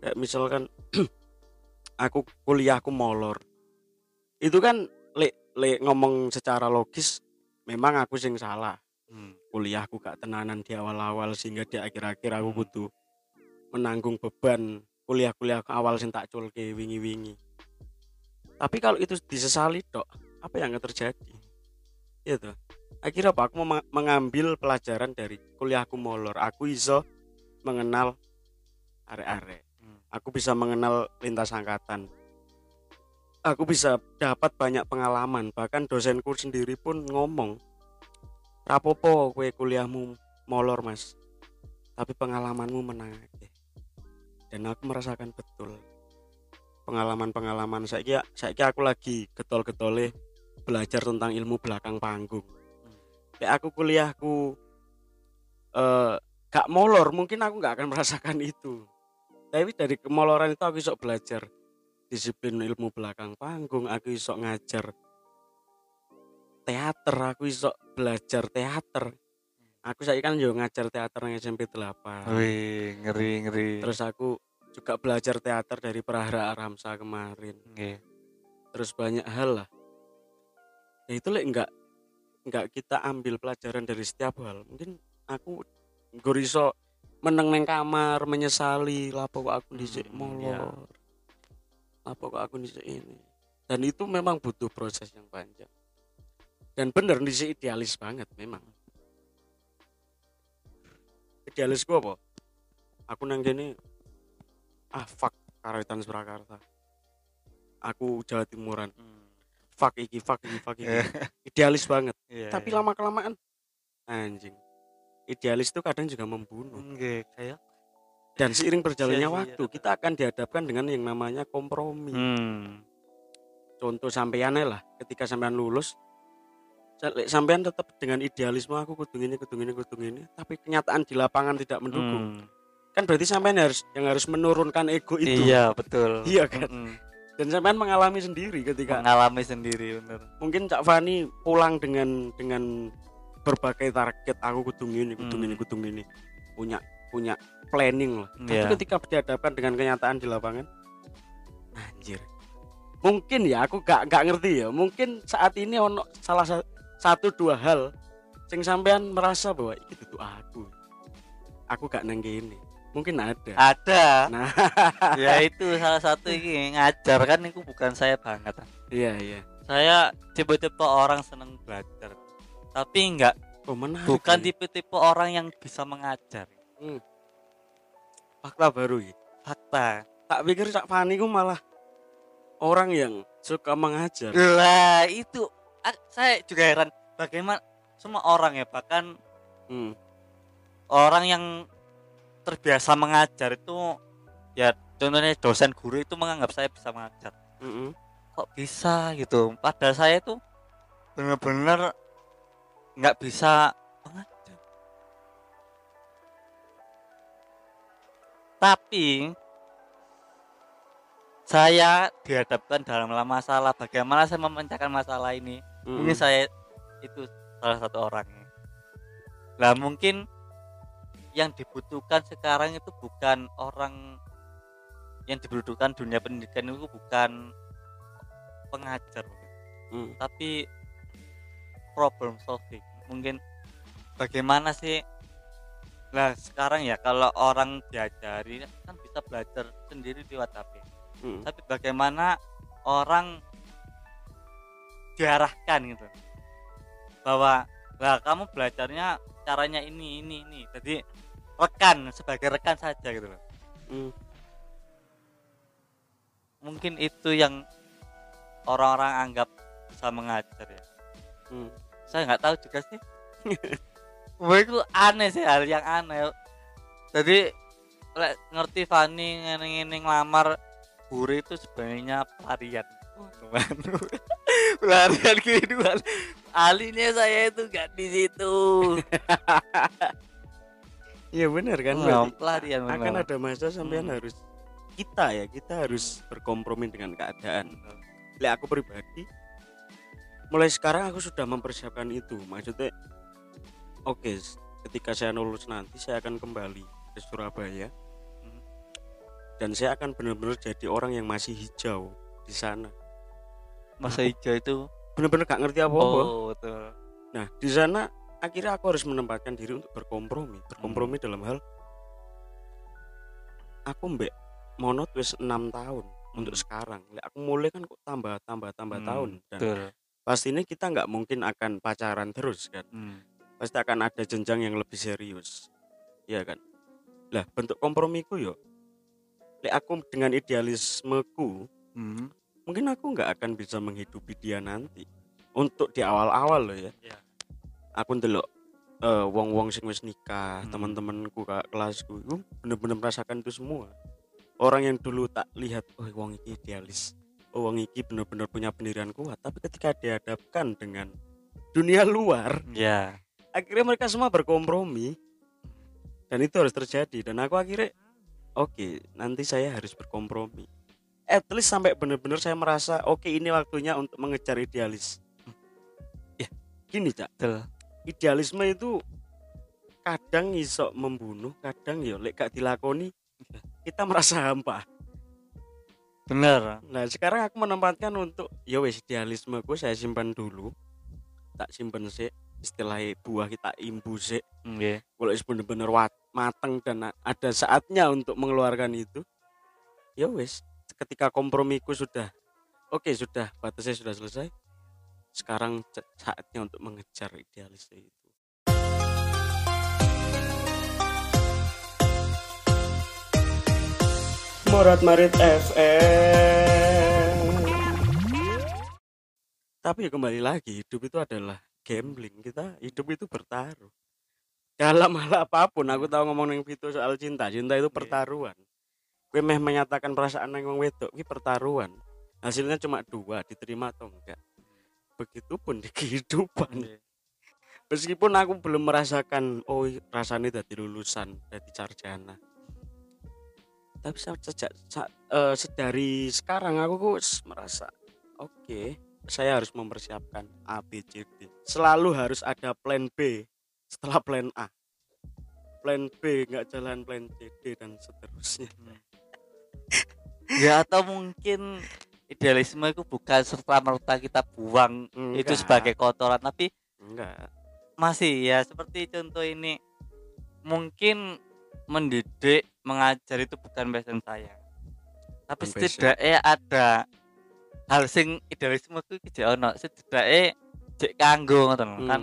[SPEAKER 2] kayak misalkan [clears throat] aku kuliah aku molor itu kan le, le ngomong secara logis memang aku sing salah
[SPEAKER 4] Hmm.
[SPEAKER 2] kuliahku gak tenanan di awal-awal sehingga di akhir-akhir aku
[SPEAKER 4] Hmm.
[SPEAKER 2] butuh menanggung beban kuliah-kuliah awal sing tak culke wingi-wingi tapi kalau itu disesali dok apa yang akan terjadi gitu akhirnya apa aku mem- mengambil pelajaran dari kuliahku molor aku iso mengenal arek-arek
[SPEAKER 4] Hmm.
[SPEAKER 2] Aku bisa mengenal lintas angkatan. Aku bisa dapat banyak pengalaman bahkan dosenku sendiri pun ngomong rapopo kue kuliahmu molor mas. Tapi pengalamanmu menang akeh." dan aku merasakan betul pengalaman-pengalaman saya saya aku lagi getol-getole belajar tentang ilmu belakang panggung. Kayak aku kuliahku eh gak molor mungkin aku nggak akan [laughs] merasakan itu tapi dari kemoloran itu aku bisa belajar disiplin ilmu belakang panggung aku bisa ngajar teater aku bisa belajar teater aku saya kan juga ngajar teater yang SMP 8
[SPEAKER 4] Wih, ngeri ngeri.
[SPEAKER 2] terus aku juga belajar teater dari Prahara Aramsa kemarin
[SPEAKER 4] Nggih.
[SPEAKER 2] terus banyak hal lah ya itu lek enggak enggak kita ambil pelajaran dari setiap hal mungkin aku goriso meneng neng kamar menyesali lapo kok aku dhisik
[SPEAKER 4] Hmm,
[SPEAKER 2] molor lapo kok aku dhisik ini? Dan itu memang butuh proses yang panjang. Dan bener dhisik idealis banget memang. Idealis gua apa? Aku nang kene ah fuck Karawitan Surakarta. Aku Jawa Timuran.
[SPEAKER 4] Hmm.
[SPEAKER 2] fuck iki fuck iki fuck [laughs] iki. Idealis banget.
[SPEAKER 4] Iya,
[SPEAKER 2] tapi
[SPEAKER 4] iya.
[SPEAKER 2] lama kelamaan anjing idealis itu kadang juga membunuh
[SPEAKER 4] Nggih, kayak
[SPEAKER 2] dan seiring berjalannya
[SPEAKER 4] Sia-sia.
[SPEAKER 2] waktu kita akan dihadapkan dengan yang namanya kompromi
[SPEAKER 4] hmm.
[SPEAKER 2] contoh sampean lah ketika sampean lulus sampean tetap dengan idealisme aku kudu ini kudu ini kudu ini tapi kenyataan di lapangan tidak mendukung
[SPEAKER 4] Hmm.
[SPEAKER 2] kan berarti sampean harus yang harus menurunkan ego itu
[SPEAKER 4] Iya, betul. [laughs]
[SPEAKER 2] Iya kan?
[SPEAKER 4] Mm-mm.
[SPEAKER 2] dan sampean mengalami sendiri ketika
[SPEAKER 4] Mengalami sendiri bener.
[SPEAKER 2] mungkin Cak Fani pulang dengan dengan berbagai target aku kudu ini kudu
[SPEAKER 4] Hmm.
[SPEAKER 2] ini kudu ini punya punya planning lah tapi
[SPEAKER 4] Iya.
[SPEAKER 2] ketika dihadapkan dengan kenyataan di lapangan anjir mungkin ya aku gak gak ngerti ya mungkin saat ini ono salah sa- satu dua hal sing sampean merasa bahwa itu tuh aku aku gak neng ini mungkin ada
[SPEAKER 4] Ada.
[SPEAKER 2] nah [laughs]
[SPEAKER 4] ya itu salah satu ini ngajar kan itu bukan saya banget.
[SPEAKER 2] iya iya
[SPEAKER 4] Saya tipe-tipe orang seneng belajar. Tapi enggak
[SPEAKER 2] oh, menarik
[SPEAKER 4] bukan
[SPEAKER 2] ini.
[SPEAKER 4] tipe-tipe orang yang bisa mengajar.
[SPEAKER 2] fakta baru ya
[SPEAKER 4] Fakta.
[SPEAKER 2] tak pikir Cak Fani ku malah orang yang suka mengajar.
[SPEAKER 4] lah itu ah, saya juga heran bagaimana semua orang ya bahkan
[SPEAKER 2] Hmm.
[SPEAKER 4] orang yang terbiasa mengajar itu ya contohnya dosen guru itu menganggap saya bisa mengajar
[SPEAKER 2] Mm-mm.
[SPEAKER 4] kok bisa gitu padahal saya itu benar-benar nggak bisa mengajar. Tapi saya dihadapkan dalam masalah bagaimana saya memecahkan masalah ini.
[SPEAKER 2] Mm-mm.
[SPEAKER 4] mungkin saya itu salah satu orangnya lah mungkin yang dibutuhkan sekarang itu bukan orang yang dibutuhkan dunia pendidikan itu bukan pengajar.
[SPEAKER 2] Mm.
[SPEAKER 4] tapi problem solving mungkin bagaimana sih nah sekarang ya kalau orang diajari kan bisa belajar sendiri lewat HP
[SPEAKER 2] Mm.
[SPEAKER 4] tapi bagaimana orang diarahkan gitu bahwa lah kamu belajarnya caranya ini ini ini jadi rekan sebagai rekan saja gitu loh
[SPEAKER 2] Mm.
[SPEAKER 4] mungkin itu yang orang-orang anggap bisa mengajar ya
[SPEAKER 2] Mm.
[SPEAKER 4] Saya nggak tahu juga sih [laughs] Wah, itu aneh sih hal yang aneh jadi lek ngerti Fani ngene-ngene ngelamar guru itu sebenarnya pelarian [laughs] pelarian kehidupan alinya saya itu nggak di situ [laughs]
[SPEAKER 2] Iya benar kan.
[SPEAKER 4] Oh, pelarian
[SPEAKER 2] akan
[SPEAKER 4] benar.
[SPEAKER 2] ada masa sampean
[SPEAKER 4] Hmm.
[SPEAKER 2] harus kita ya kita harus berkompromi dengan keadaan. Lek aku pribadi mulai sekarang aku sudah mempersiapkan itu. Maksudnya oke, s- ketika saya lulus nanti saya akan kembali ke Surabaya.
[SPEAKER 4] Hmm.
[SPEAKER 2] Dan saya akan benar-benar jadi orang yang masih hijau di sana.
[SPEAKER 4] masa hijau itu
[SPEAKER 2] Benar-benar gak ngerti apa-apa.
[SPEAKER 4] oh betul
[SPEAKER 2] Nah, di sana akhirnya aku harus menempatkan diri untuk berkompromi. Berkompromi
[SPEAKER 4] Hmm.
[SPEAKER 2] dalam hal aku mbek monot wis 6 tahun untuk
[SPEAKER 4] Hmm.
[SPEAKER 2] sekarang. Lek aku mulai kan kok tambah tambah tambah
[SPEAKER 4] Hmm,
[SPEAKER 2] tahun dan
[SPEAKER 4] betul
[SPEAKER 2] pastinya kita nggak mungkin akan pacaran terus kan.
[SPEAKER 4] Hmm.
[SPEAKER 2] Pasti akan ada jenjang yang lebih serius. Iya kan? Lah, bentuk kompromiku yo lek aku dengan idealismeku
[SPEAKER 4] Hmm.
[SPEAKER 2] mungkin aku nggak akan bisa menghidupi dia nanti untuk di awal-awal loh ya
[SPEAKER 4] Iya.
[SPEAKER 2] aku ndelok eh wong-wong sing wis nikah
[SPEAKER 4] Hmm.
[SPEAKER 2] teman-temanku kak kelasku bener-bener merasakan itu semua orang yang dulu tak lihat oh wong iki idealis oh wong iki bener-bener punya pendirian kuat tapi ketika dihadapkan dengan dunia luar
[SPEAKER 4] ya.
[SPEAKER 2] akhirnya mereka semua berkompromi. Dan itu harus terjadi dan aku akhirnya oke nanti saya harus berkompromi. At least sampai benar-benar saya merasa oke ini waktunya untuk mengejar idealis. Ya. Gini cak.
[SPEAKER 4] Betul.
[SPEAKER 2] Idealisme itu kadang iso membunuh kadang ya lek gak dilakoni kita merasa hampa
[SPEAKER 4] bener.
[SPEAKER 2] Nah sekarang aku menempatkan untuk ya wes idealismeku saya simpan dulu. Tak simpen sih istilahnya buah kita imbu sih
[SPEAKER 4] Nggih.
[SPEAKER 2] kalau wis bener-bener mateng dan ada saatnya untuk mengeluarkan itu. Ya wes ketika kompromiku sudah oke sudah batasnya sudah selesai sekarang saatnya untuk mengejar idealis itu Morat Marit FM tapi ya kembali lagi hidup itu adalah gambling. Kita hidup itu bertaruh. Dalam hal apa pun aku tahu ngomong yang itu soal cinta. Cinta itu pertaruhan. Gue meh menyatakan perasaan yang wedok ini pertaruhan. Hasilnya cuma dua diterima atau enggak. Begitupun di [laughs] kehidupan. Meskipun aku belum merasakan oh rasanya dari lulusan dari sarjana tapi sejak sa- eh, sedari sekarang aku kok merasa oke saya harus mempersiapkan A B C D. Selalu harus ada plan B setelah plan A. Plan B nggak jalan plan C D dan seterusnya. [laughs]
[SPEAKER 4] Ya atau mungkin idealisme itu bukan serta merta kita buang itu
[SPEAKER 2] Enggak.
[SPEAKER 4] sebagai kotoran tapi
[SPEAKER 2] enggak.
[SPEAKER 4] masih ya seperti contoh ini. Mungkin mendidik mengajar itu bukan passion saya tapi
[SPEAKER 2] Bukan passion.
[SPEAKER 4] setidaknya ada hal sing idealisme itu tidak ono setidaknya cek kanggo ngoten
[SPEAKER 2] Hmm.
[SPEAKER 4] kan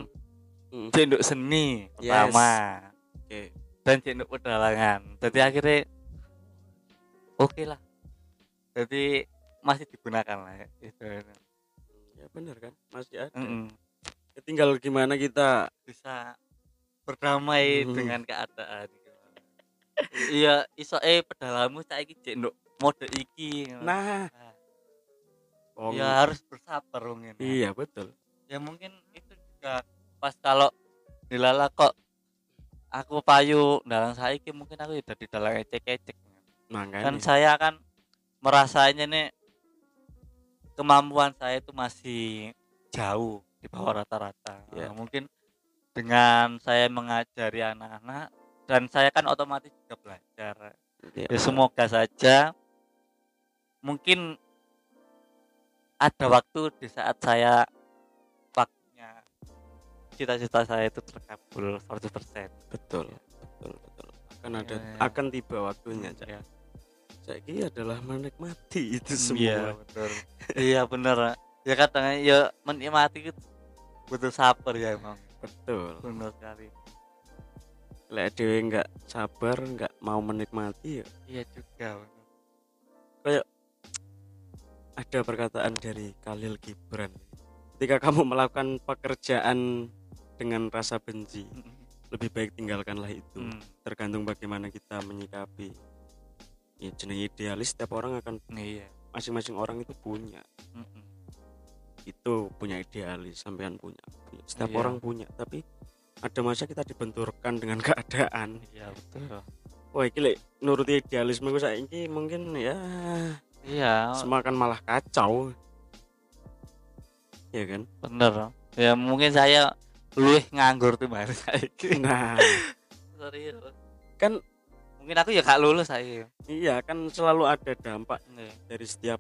[SPEAKER 2] Hmm.
[SPEAKER 4] cek nduk seni
[SPEAKER 2] Yes.
[SPEAKER 4] pertama
[SPEAKER 2] oke
[SPEAKER 4] dan cek nduk pedalangan jadi akhirnya oke lah jadi masih digunakan lah ya itu
[SPEAKER 2] ya benar kan masih ada
[SPEAKER 4] Mm-mm.
[SPEAKER 2] Ya, tinggal gimana kita
[SPEAKER 4] bisa berdamai
[SPEAKER 2] Hmm.
[SPEAKER 4] dengan keadaan iya iso eh pedalamu saiki jek nduk mode iki
[SPEAKER 2] nah. Wong-
[SPEAKER 4] ya harus bersabar ini.
[SPEAKER 2] Iya betul.
[SPEAKER 4] Ya mungkin itu juga pas kalau dilala kok aku payu dalam saiki mungkin aku udah di dalam ecek-ecek.
[SPEAKER 2] Makanya.
[SPEAKER 4] Kan saya kan merasanya nih kemampuan saya itu masih jauh di bawah rata-rata.
[SPEAKER 2] Ya.
[SPEAKER 4] Nah, mungkin dengan saya mengajari anak-anak dan saya kan otomatis juga belajar
[SPEAKER 2] Ya,
[SPEAKER 4] ya semoga saja mungkin ada waktu di saat saya waktunya cita-cita saya itu terkabul 100%
[SPEAKER 2] betul betul betul akan ada
[SPEAKER 4] Ya, ya.
[SPEAKER 2] akan tiba waktunya cak
[SPEAKER 4] ya.
[SPEAKER 2] saya adalah menikmati itu semua
[SPEAKER 4] Iya betul. iya bener. Ya katanya ya menikmati itu butuh sabar ya emang.
[SPEAKER 2] betul
[SPEAKER 4] Benar sekali.
[SPEAKER 2] Lek dewe nggak sabar nggak mau menikmati ya
[SPEAKER 4] Iya juga. [tsk]
[SPEAKER 2] ada perkataan dari Khalil Gibran ketika kamu melakukan pekerjaan dengan rasa benci lebih baik tinggalkanlah itu
[SPEAKER 4] Hmm.
[SPEAKER 2] tergantung bagaimana kita menyikapi ya jeneng idealis setiap orang akan
[SPEAKER 4] Iya.
[SPEAKER 2] masing-masing orang itu punya
[SPEAKER 4] Mm-mm.
[SPEAKER 2] itu punya idealis sampean punya, punya. setiap
[SPEAKER 4] Iya.
[SPEAKER 2] orang punya tapi ada masa kita dibenturkan dengan [laughs] keadaan
[SPEAKER 4] Iya betul.
[SPEAKER 2] wah lek nuruti idealisme gue saiki mungkin ya
[SPEAKER 4] Iya
[SPEAKER 2] semua akan malah kacau ya kan
[SPEAKER 4] bener. Ya mungkin saya luwih nganggur tuh baru saya.
[SPEAKER 2] nah
[SPEAKER 4] Sorry.
[SPEAKER 2] Kan-
[SPEAKER 4] mungkin aku ya gak lulus saya.
[SPEAKER 2] iya kan selalu ada dampak
[SPEAKER 4] Iya.
[SPEAKER 2] dari setiap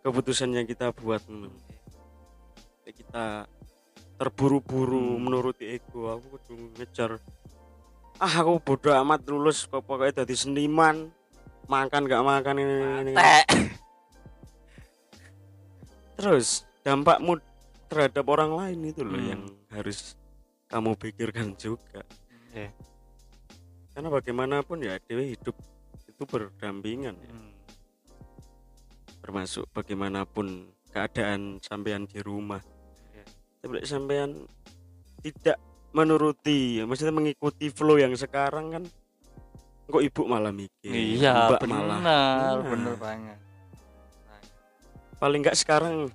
[SPEAKER 2] keputusan yang kita buat Kayak kita terburu-buru
[SPEAKER 4] Hmm.
[SPEAKER 2] menuruti ego aku kudu ngejar ah aku bodoh amat lulus kok pokoknya jadi seniman makan gak makan ini, ini, ini. Terus dampakmu terhadap orang lain itu loh
[SPEAKER 4] Hmm.
[SPEAKER 2] yang harus kamu pikirkan juga
[SPEAKER 4] Iya.
[SPEAKER 2] karena bagaimanapun ya dewe hidup itu berdampingan ya.
[SPEAKER 4] Hmm.
[SPEAKER 2] termasuk bagaimanapun keadaan sampean di rumah. Tapi sampean tidak menuruti ya maksudnya mengikuti flow yang sekarang kan kok ibu malah mikir
[SPEAKER 4] Iya
[SPEAKER 2] mbak
[SPEAKER 4] benar
[SPEAKER 2] malah Nah.
[SPEAKER 4] bener banget.
[SPEAKER 2] paling enggak sekarang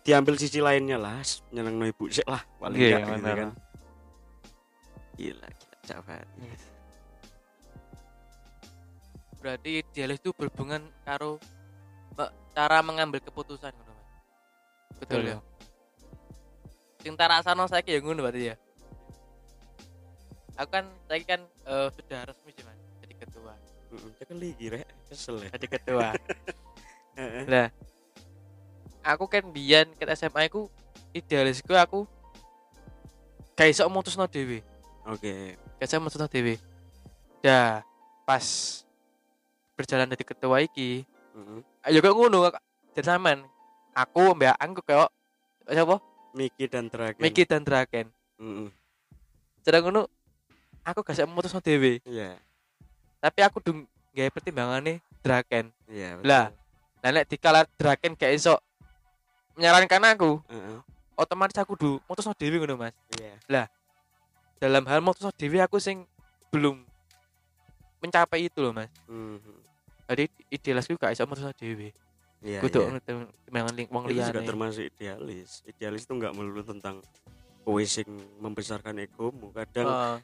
[SPEAKER 2] diambil sisi lainnya lah nyenang no ibu sih lah paling
[SPEAKER 4] Iya,
[SPEAKER 2] enggak gitu
[SPEAKER 4] benar.
[SPEAKER 2] kan gila gila coba
[SPEAKER 3] berarti idealis itu berhubungan karo cara mengambil keputusan. Betul ya. Sing tak rasano saiki ya ngono berarti ya. Aku kan saya kan eh, sudah resmi sih mas. Jadi ketua.
[SPEAKER 2] Cekel lagi rek. Kesel ya.
[SPEAKER 3] Jadi ketua. [laughs] Lah aku kan biyen ke SMA aku idealisku aku gak iso mutusno dhewe.
[SPEAKER 2] Oke.
[SPEAKER 3] Gak iso mutusno dhewe. Ya pas berjalan dari ketua iki
[SPEAKER 2] Heeh.
[SPEAKER 3] ayo kok ngono jadi sampean aku mbak angku kayak siapa
[SPEAKER 2] Miki dan Draken
[SPEAKER 3] Miki dan Draken
[SPEAKER 2] Heeh.
[SPEAKER 3] sedang ngono aku gak mutusno dhewe
[SPEAKER 2] iya
[SPEAKER 3] tapi aku dung gawe pertimbangan nih Draken
[SPEAKER 2] iya
[SPEAKER 3] Lah. Lah nek dikala Draken gak iso menyarankan aku,
[SPEAKER 2] Heeh.
[SPEAKER 3] otomatis aku du mutusno dhewe ngono Mas.
[SPEAKER 2] iya
[SPEAKER 3] Dalam hal mutusno dhewe aku sing belum mencapai itu loh Mas.
[SPEAKER 2] Mhm.
[SPEAKER 3] Jadi idealisku gak iso mutusno dhewe.
[SPEAKER 2] Iya
[SPEAKER 3] Kudu
[SPEAKER 2] iya.
[SPEAKER 3] ling wong
[SPEAKER 2] itu juga
[SPEAKER 3] liyane.
[SPEAKER 2] termasuk idealis idealis itu nggak melulu tentang kowe sing membesarkan egomu kadang
[SPEAKER 3] Heeh.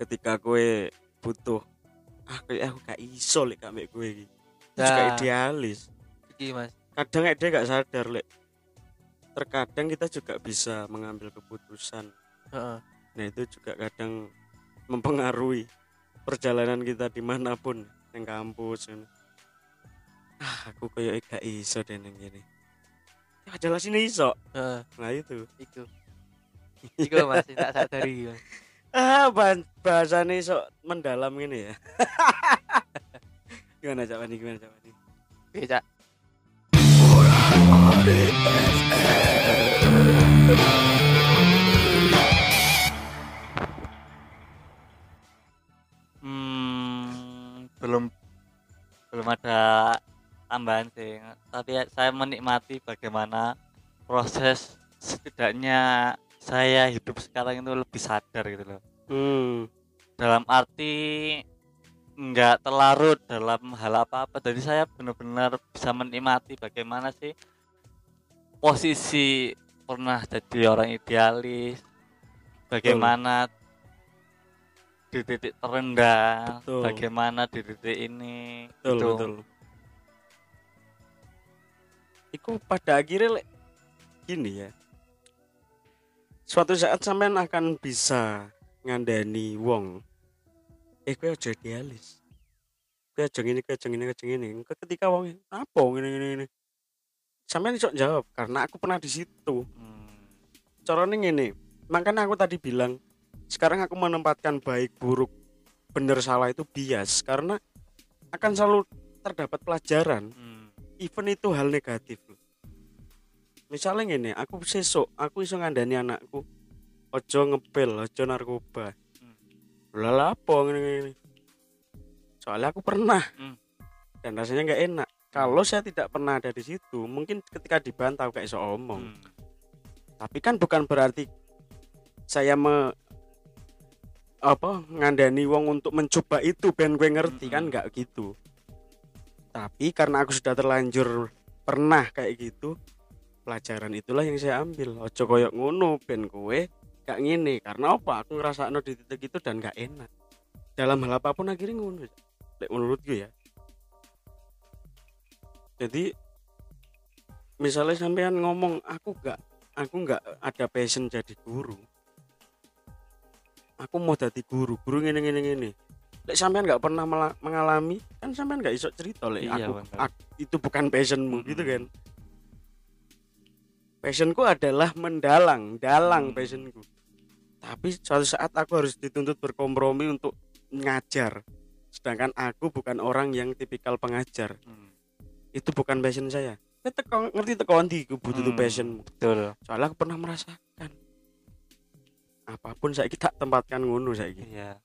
[SPEAKER 2] ketika kowe butuh ah kayak aku gak iso lek gak mek kowe iki itu juga
[SPEAKER 3] Nah.
[SPEAKER 2] idealis
[SPEAKER 3] iki Mas.
[SPEAKER 2] kadang dia gak sadar lek terkadang kita juga bisa mengambil keputusan
[SPEAKER 3] Heeh.
[SPEAKER 2] nah itu juga kadang mempengaruhi perjalanan kita di mana pun yang kampus ngono. Ah aku kayak gak iso deh neng gini ya adalah sini iso
[SPEAKER 3] Heeh,
[SPEAKER 2] nah itu
[SPEAKER 3] iku. Iku Mas, sing tak sadari. Mas. [laughs]
[SPEAKER 2] ah bah- bahasanya iso mendalam gini ya [laughs] gimana cak Wani gimana cak Wani
[SPEAKER 3] Oke, Cak.
[SPEAKER 4] Hmm, belum belum ada tambahan sih tapi saya menikmati bagaimana proses setidaknya saya hidup sekarang itu lebih sadar gitu loh
[SPEAKER 2] Hmm.
[SPEAKER 4] dalam arti nggak terlarut dalam hal apa-apa jadi saya benar-benar bisa menikmati bagaimana sih posisi pernah jadi orang idealis bagaimana di titik terendah
[SPEAKER 2] Betul.
[SPEAKER 4] bagaimana di titik ini
[SPEAKER 2] Betul,
[SPEAKER 4] gitu.
[SPEAKER 2] betul. Iku pada akhirnya lek gini ya. Suatu saat sampean akan bisa ngandani wong. Eh kowe aja idealis. Kowe aja ngene, kowe aja ngene, kowe aja. Engko Ketika wong apa ngene ngene ngene. Sampean iso jawab karena aku pernah di situ.
[SPEAKER 4] Hmm,
[SPEAKER 2] Caranya ngene. Makanya aku tadi bilang sekarang aku menempatkan baik buruk benar salah itu bias karena akan selalu terdapat pelajaran
[SPEAKER 4] hmm,
[SPEAKER 2] even itu hal negatif loh. Misalnya gini, aku sesok, aku iso ngandani anakku, ojo ngepel, ojo narkoba.
[SPEAKER 4] Hmm.
[SPEAKER 2] Apa ngene ngene. Soalnya aku pernah
[SPEAKER 4] Hmm.
[SPEAKER 2] dan rasanya nggak enak. Kalau saya tidak pernah ada di situ, mungkin ketika dibantah kayak iso omong.
[SPEAKER 4] hmm.
[SPEAKER 2] Tapi kan bukan berarti saya me apa ngandani wong untuk mencoba itu ben gue ngerti kan
[SPEAKER 4] Mm-mm.
[SPEAKER 2] nggak gitu. Tapi karena aku sudah terlanjur pernah kayak gitu, pelajaran itulah yang saya ambil. Ojo koyok ngono ben kowe gak ngene karena apa? Aku ngerasa di titik itu dan gak enak. Dalam hal apa pun akhirnya ngono. Menurut gue ya. Jadi misalnya sampean ngomong aku gak aku nggak ada passion jadi guru aku mau jadi guru guru ngene ngene ngene lek sampean nggak pernah mengalami kan sampean nggak iso cerita lek
[SPEAKER 4] Iya,
[SPEAKER 2] aku
[SPEAKER 4] bener.
[SPEAKER 2] ak- itu bukan passionmu
[SPEAKER 4] Mm-mm.
[SPEAKER 2] gitu kan? Passionku adalah mendalang dalang
[SPEAKER 4] Hmm.
[SPEAKER 2] passionku. Tapi suatu saat aku harus dituntut berkompromi untuk ngajar. Sedangkan aku bukan orang yang tipikal pengajar.
[SPEAKER 4] Hmm,
[SPEAKER 2] itu bukan passion saya. Teko, ngerti teko ndi iku butuh
[SPEAKER 4] Hmm.
[SPEAKER 2] passionmu?
[SPEAKER 4] betul.
[SPEAKER 2] Soalnya aku pernah merasakan. Apa pun saya kita tempatkan ngono saya
[SPEAKER 4] iya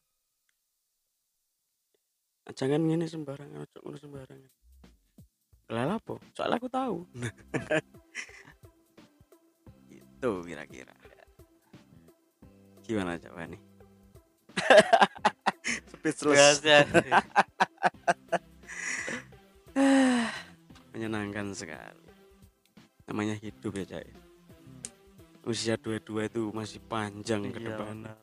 [SPEAKER 2] jangan ngene sembarangan ojo ngono sembarangan. Lah apa? Soalnya aku tahu. [laughs] Itu kira-kira. Gimana coba nih? [laughs] Speechless. [laughs] Menyenangkan sekali. Namanya hidup ya cak. Usia dua-dua itu masih panjang ke
[SPEAKER 4] Iya,
[SPEAKER 2] depan
[SPEAKER 4] benar.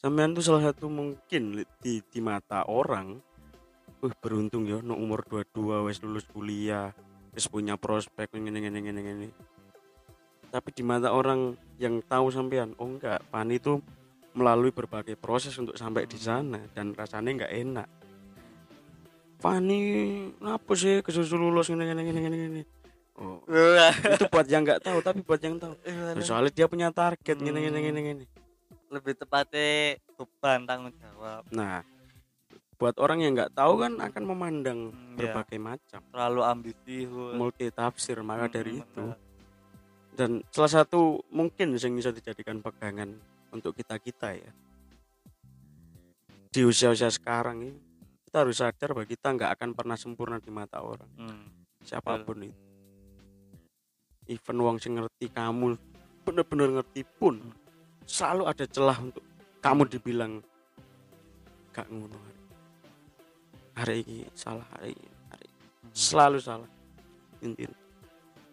[SPEAKER 2] sampean tuh salah satu mungkin di, di mata orang wih beruntung ya no umur 22 wes lulus kuliah wes punya prospek ngene ngene ngene ngene. Tapi di mata orang yang tahu sampean oh enggak Pani itu melalui berbagai proses untuk sampai di sana dan rasanya enggak enak. Fani ngapa sih kesusu lulus ngene ngene ngene ngene ngene. Oh [laughs] itu buat yang nggak tahu tapi buat yang tahu. Soalnya dia punya target ngene ngene ngene ngene.
[SPEAKER 4] Lebih tepatnya beban tanggung jawab.
[SPEAKER 2] Nah, buat orang yang nggak tahu kan akan memandang
[SPEAKER 4] Hmm,
[SPEAKER 2] berbagai macam,
[SPEAKER 4] terlalu ambisius.
[SPEAKER 2] Multi tafsir. Maka
[SPEAKER 4] Hmm,
[SPEAKER 2] dari itu,
[SPEAKER 4] benar.
[SPEAKER 2] dan salah satu mungkin yang bisa dijadikan pegangan untuk kita kita ya. Di usia-usia sekarang ini kita harus sadar bahwa kita nggak akan pernah sempurna di mata orang.
[SPEAKER 4] Hmm,
[SPEAKER 2] siapa pun itu. Even wong sing ngerti kamu bener-bener ngerti pun selalu ada celah untuk kamu dibilang gak ngono hari ini salah hari ini hari ini. selalu salah. Intinya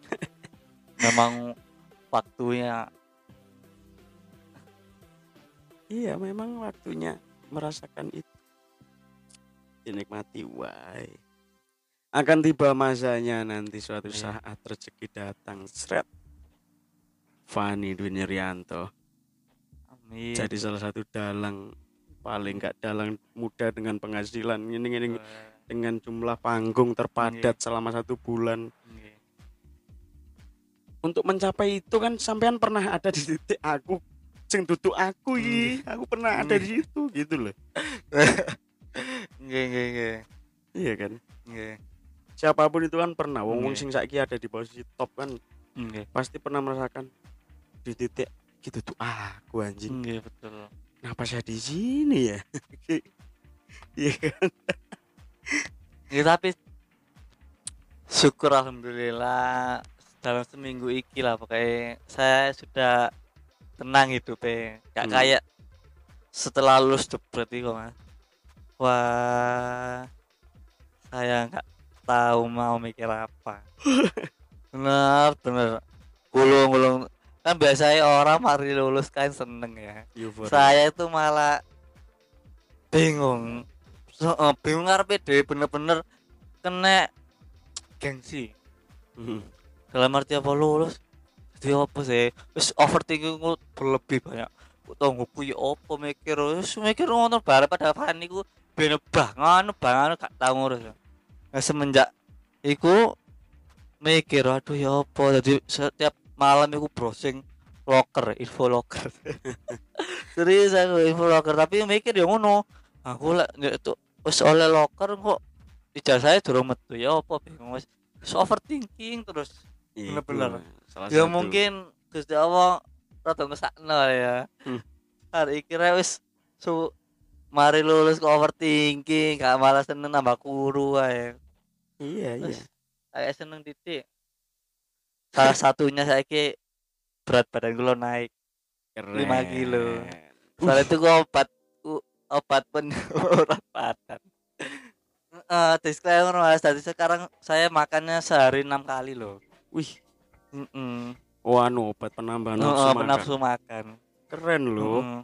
[SPEAKER 2] [laughs]
[SPEAKER 4] memang waktunya
[SPEAKER 2] iya memang waktunya merasakan itu. Dinikmati wae akan tiba masanya nanti suatu
[SPEAKER 4] Iya.
[SPEAKER 2] saat rezeki datang. Seret Fani Dwi Niryanto.
[SPEAKER 4] Amin.
[SPEAKER 2] Jadi salah satu dalang paling nggak dalang muda dengan penghasilan ini ini dengan jumlah panggung terpadat selama satu bulan
[SPEAKER 4] Nggih.
[SPEAKER 2] untuk mencapai itu kan sampean pernah ada di titik aku sing duduk aku iki aku pernah ada di situ gitu loh
[SPEAKER 4] Nggih, nggih, nggih.
[SPEAKER 2] iya kan
[SPEAKER 4] Nggih.
[SPEAKER 2] siapa pun itu kan pernah wong wong sing saiki ada di posisi top kan
[SPEAKER 4] Nggih.
[SPEAKER 2] pasti pernah merasakan di titik gitu tuh aku anjing
[SPEAKER 4] Nggih, betul.
[SPEAKER 2] Kenapa saya di sini ya? [laughs] Iya kan?
[SPEAKER 4] Ya, tapi syukur alhamdulillah dalam seminggu iki lah pokoknya saya sudah tenang hidupnya gak
[SPEAKER 2] Hmm.
[SPEAKER 4] kayak setelah lulus jebret itu mas. Wah saya nggak tahu mau mikir apa. [laughs] Bener bener gulung gulung kan biasanya orang mari lulus kan seneng ya.
[SPEAKER 2] Euforia.
[SPEAKER 4] saya itu malah bingung. So, eh, bingung ngarepe dhewe bener-bener kena gengsi.
[SPEAKER 2] Hmm.
[SPEAKER 4] dalam arti apa lulus? Jadi apa sih? Wis overthinking ku berlebih banyak. Ku tau ngupu ya apa mikir. Wis mikir ngono bare pada Fani ku bene bangan bangan gak tau ngurus. Nah, semenjak iku mikir aduh ya apa? Jadi setiap malam iku browsing locker info locker. [laughs] Serius aku info locker. Tapi mikir ya ngono. Aku lah itu wis oleh locker kok. Ijazahnya durung metu ya apa bingung wis. Wis overthinking terus.
[SPEAKER 2] Iku,
[SPEAKER 4] Bener-bener. ya
[SPEAKER 2] satu.
[SPEAKER 4] mungkin Gusti Allah rada ngesakno ya.
[SPEAKER 2] Hmm.
[SPEAKER 4] hari iki ra wis su mari lulus kok overthinking gak malah seneng nambah kuru ae.
[SPEAKER 2] Iya iya.
[SPEAKER 4] Kayak seneng titik salah satunya saya berat badan gue naik
[SPEAKER 2] Keren.
[SPEAKER 4] 5 kilo. soalnya itu gue obat obat penurunan [laughs] badan. Eh, disclaimer mas. Dari sekarang saya makannya sehari enam kali loh.
[SPEAKER 2] Wih.
[SPEAKER 4] Mm-mm.
[SPEAKER 2] oh anu obat penambah nafsu makan.
[SPEAKER 4] nafsu makan.
[SPEAKER 2] Keren loh.
[SPEAKER 4] Mm.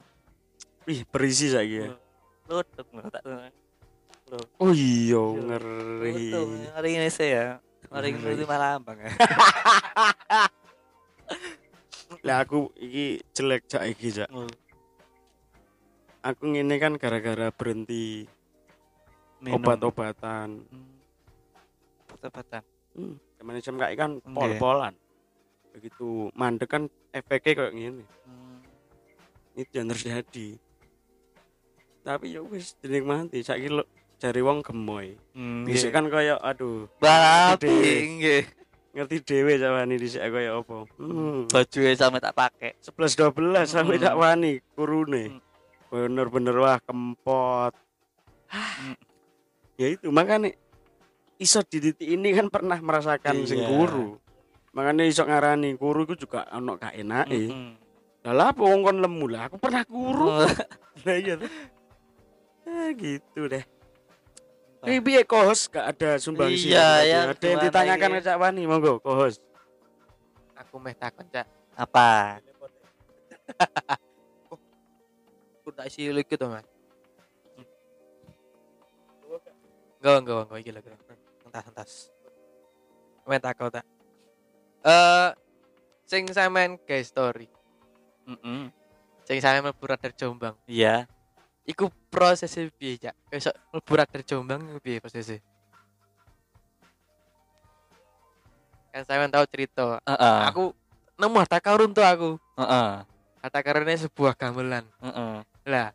[SPEAKER 2] wih berisi saiki ya.
[SPEAKER 4] Tahu.
[SPEAKER 2] oh iya ngeri.
[SPEAKER 4] hari ini saya ini
[SPEAKER 2] Ngeri.
[SPEAKER 4] itu malambang ya [laughs]
[SPEAKER 2] lah aku iki jelek cak iki cak
[SPEAKER 4] Hmm.
[SPEAKER 2] aku ngene kan gara-gara berhenti
[SPEAKER 4] Minum.
[SPEAKER 2] obat-obatan
[SPEAKER 4] obat-obatan
[SPEAKER 2] hmm. zaman jam kayak kan pol-polan begitu mandek kan efeknya kayak gini
[SPEAKER 4] Hmm.
[SPEAKER 2] itu yang terjadi tapi ya wis dinikmati saiki lo cari wong gemoy
[SPEAKER 4] Hmm,
[SPEAKER 2] bisa kan kayak aduh
[SPEAKER 4] Balapi,
[SPEAKER 2] ngerti dhewe.
[SPEAKER 4] nggih.
[SPEAKER 2] ngerti dewe cawani di kayak apa hmm.
[SPEAKER 4] Bajunya sampai tak pakai.
[SPEAKER 2] 11 12 sampai
[SPEAKER 4] Hmm.
[SPEAKER 2] tak wani kurune
[SPEAKER 4] Hmm.
[SPEAKER 2] bener-bener wah kempot
[SPEAKER 4] Hmm.
[SPEAKER 2] ya itu makanya iso di titik ini kan pernah merasakan sing
[SPEAKER 4] Iya.
[SPEAKER 2] guru makanya iso ngarani guru itu juga ono gak enak lah apa wong kon lemu lah aku pernah guru lah iya tuh eh, gitu deh Eh, piye kohos gak ada sumbangsi
[SPEAKER 4] Iya, ya,
[SPEAKER 2] ada yang ditanyakan
[SPEAKER 4] ini?
[SPEAKER 2] ke Cak Wani monggo kohos
[SPEAKER 3] Aku meh takon cak.
[SPEAKER 4] Apa? [laughs]
[SPEAKER 3] Aku tak isi lagi tuh mas. Enggak enggak enggak iki lagi. Entas entas. Meh takon tak. Eh, sing sampean guys story.
[SPEAKER 4] Mm-mm.
[SPEAKER 3] Sing sampean mlebu radar Jombang.
[SPEAKER 4] Iya.
[SPEAKER 3] Iku prosesnya piye cak? Besok mlebu radar Jombang piye prosesnya? Kan sampean tahu cerita.
[SPEAKER 4] Heeh.
[SPEAKER 3] Aku nemu harta karun tuh aku.
[SPEAKER 4] Heeh.
[SPEAKER 3] Harta karunnya sebuah gamelan.
[SPEAKER 4] Heeh.
[SPEAKER 3] Lah,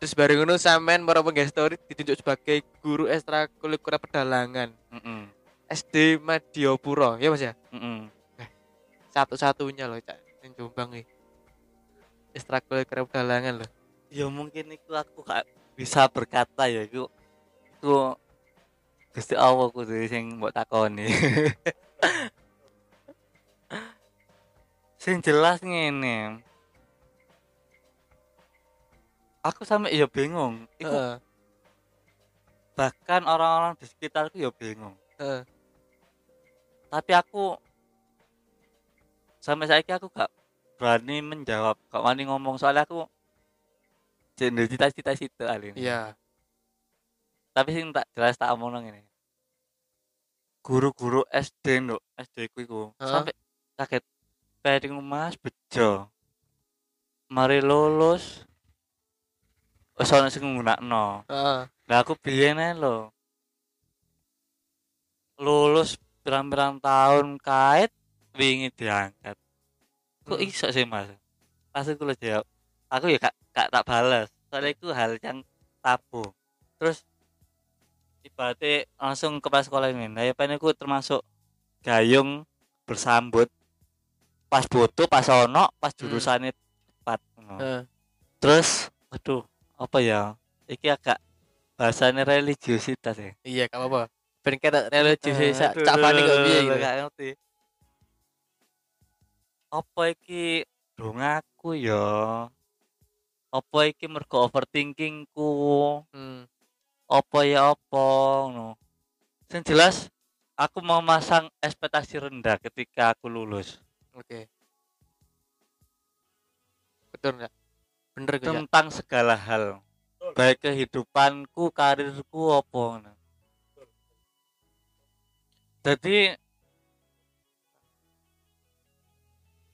[SPEAKER 3] terus bareng ngono sampean para penggawe story ditunjuk sebagai guru ekstrakurikuler pedalangan
[SPEAKER 4] Heeh.
[SPEAKER 3] SD Madiopuro, ya Mas ya?
[SPEAKER 4] Heeh.
[SPEAKER 3] Satu-satunya loh, Cak, ning Jombang iki. Ekstrakurikuler pedalangan loh.
[SPEAKER 4] Ya mungkin itu aku gak bisa berkata ya itu itu Gusti Allah kudu sing mbok takoni. [laughs] sing jelas ngene. Aku sampe ya bingung. Iku
[SPEAKER 3] Heeh,
[SPEAKER 4] bahkan orang-orang di sekitarku ya bingung.
[SPEAKER 3] heeh.
[SPEAKER 4] Tapi aku sampai saiki aku gak berani menjawab, gak wani ngomong soalnya aku jeneng cita-cita situ alin.
[SPEAKER 3] Iya.
[SPEAKER 4] Tapi sing tak jelas tak omong ngene. Guru-guru SD nduk, SD ku iku sampai kaget. Pengen Mas bejo. Mari lulus ana sing nggunakno.
[SPEAKER 3] Heeh.
[SPEAKER 4] Lah aku biyen ae lho. Lulus pirang-pirang tahun kait wingi diangkat. Kok
[SPEAKER 3] Hmm.
[SPEAKER 4] iso sih Mas? Langsung kulo jawab. Aku ya gak, gak tak balas. Soalnya itu hal yang tabu. Terus ibaratnya langsung ke pas sekolah ini. Nah, ya aku termasuk gayung bersambut pas butuh, pas ono, pas jurusannya tepat. ngono.
[SPEAKER 3] Heeh.
[SPEAKER 4] Terus, aduh, apa ya? Iki agak bahasanya religiositas ya.
[SPEAKER 3] Iya, gak apa-apa. ben kena religi sih sak
[SPEAKER 4] Aduh,
[SPEAKER 3] cak panik kok piye gitu.
[SPEAKER 4] gak ngerti apa iki dongaku ya apa iki mergo overthinkingku
[SPEAKER 3] Hmm.
[SPEAKER 4] apa ya apa ngono sing jelas aku mau masang ekspektasi rendah ketika aku lulus
[SPEAKER 3] Oke. Betul enggak? Bener gue ya.
[SPEAKER 4] tentang segala hal baik kehidupanku karirku apa ngono jadi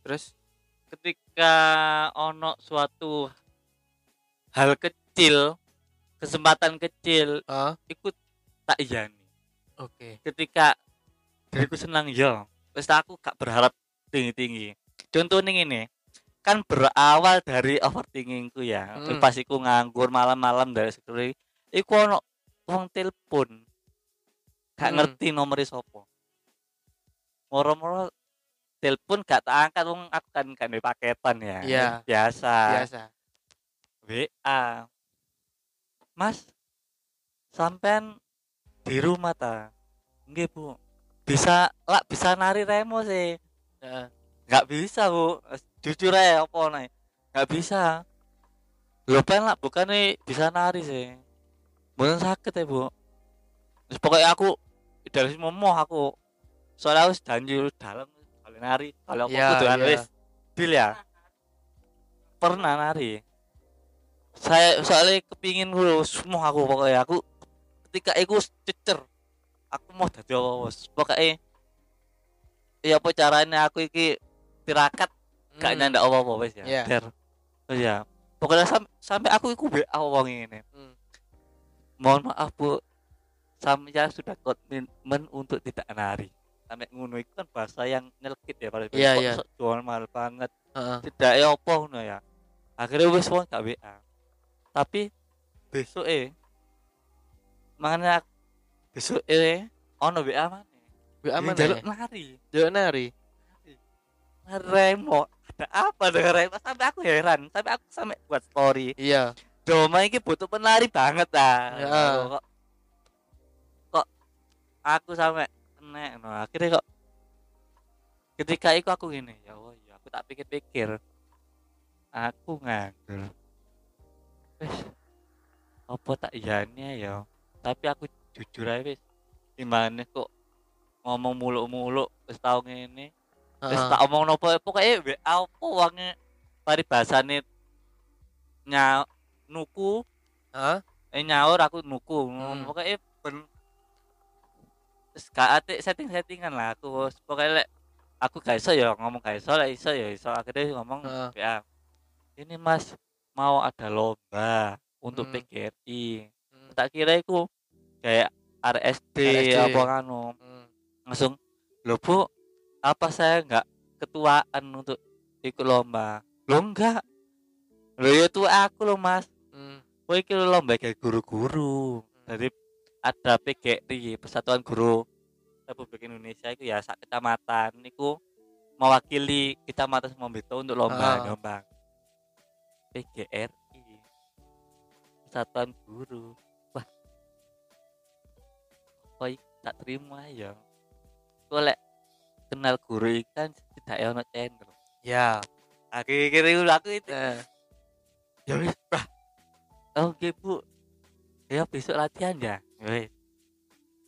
[SPEAKER 3] Terus
[SPEAKER 4] ketika ono suatu hal kecil kesempatan kecil
[SPEAKER 3] ah
[SPEAKER 4] ikut tak iyani
[SPEAKER 3] oke.
[SPEAKER 4] ketika diriku senang ya wis aku gak berharap tinggi-tinggi contoh nih ini kan berawal dari overthinkingku ya
[SPEAKER 3] Hmm.
[SPEAKER 4] pas iku nganggur malam-malam dari sekali iku ono wong telepon gak
[SPEAKER 3] Hmm.
[SPEAKER 4] ngerti nomor sopo moro-moro telepon gak tak angkat wong aku kan kan paketan ya
[SPEAKER 3] Iya.
[SPEAKER 4] biasa
[SPEAKER 3] Biasa.
[SPEAKER 4] WA Mas sampean di rumah ta? Nggih Bu. Bisa lah bisa nari remo sih. Nggak bisa Bu. Jujur aja apa nih nggak bisa. Lo pengen lah bukan nih bisa nari sih. Bukan sakit ya Bu. Terus pokoknya aku dari semua mau aku. Soalnya aku janji dalam kali nari. Kalau aku
[SPEAKER 3] iya.
[SPEAKER 4] wis deal ya. Pernah nari saya soalnya kepingin dulu semua aku pokoknya aku ketika aku cecer aku mau jadi apa bos pokoknya ya apa caranya aku iki tirakat gak
[SPEAKER 3] Hmm.
[SPEAKER 4] nyandak apa apa wes ya
[SPEAKER 3] Iya.
[SPEAKER 4] Der. Oh, ya pokoknya sam- sampai aku iku be wong ini
[SPEAKER 3] Hmm.
[SPEAKER 4] mohon maaf bu saya sudah komitmen untuk tidak nari sampai ngono itu kan bahasa yang nyelkit ya pada
[SPEAKER 3] iya.
[SPEAKER 4] sok jual mahal banget
[SPEAKER 3] Heeh.
[SPEAKER 4] tidak ya apa ngono ya akhirnya wis wong gak WA tapi besok eh makanya besok? eh ono WA mana?
[SPEAKER 3] Gue aman
[SPEAKER 4] jaluk
[SPEAKER 3] ya.
[SPEAKER 4] nari.
[SPEAKER 3] Jaluk nari.
[SPEAKER 4] Remo ada apa dengan Remo? Sampai aku heran. Sampai aku sampai buat story.
[SPEAKER 3] Iya.
[SPEAKER 4] Doma ini butuh penari banget ah.
[SPEAKER 3] Ya.
[SPEAKER 4] kok kok aku sampai kena no. Akhirnya kok ketika itu aku gini ya Allah ya aku tak pikir-pikir. Aku nganggur wes apa tak iyane ya tapi aku jujur aja wes gimana kok ngomong muluk-muluk wis tau ngene wis
[SPEAKER 3] Heeh.
[SPEAKER 4] tak omong nopo pokoknya WA apa wangi paribasane nya nuku
[SPEAKER 3] Heeh.
[SPEAKER 4] eh nyaur aku nuku
[SPEAKER 3] Hmm.
[SPEAKER 4] pokoknya ben gak ate setting settingan lah aku pokoknya lek aku gak iso ya ngomong gak iso lek iso ya iso akhirnya ngomong
[SPEAKER 3] Heeh.
[SPEAKER 4] ya ini mas mau ada lomba untuk
[SPEAKER 3] Hmm.
[SPEAKER 4] PGRI
[SPEAKER 3] Hmm.
[SPEAKER 4] tak kira itu kayak RSD,
[SPEAKER 3] RSD.
[SPEAKER 4] apa kanu
[SPEAKER 3] Hmm.
[SPEAKER 4] langsung lo bu apa saya nggak ketuaan untuk ikut lomba lo enggak lo itu aku lo mas
[SPEAKER 3] Hmm.
[SPEAKER 4] Iki lomba kayak guru-guru. Jadi ada PGRI, Persatuan Guru Republik Indonesia itu ya sak kecamatan niku mewakili kecamatan Mombito untuk lomba
[SPEAKER 3] Ah.
[SPEAKER 4] PGRI Persatuan Guru. Wah. Kok iki tak terima ya. Kok lek kenal guru iki kan tidak ono channel.
[SPEAKER 3] Ya.
[SPEAKER 4] Akhirnya itu aku itu
[SPEAKER 3] Nah.
[SPEAKER 4] ya wis bah oke bu ya besok latihan ya Ya wis.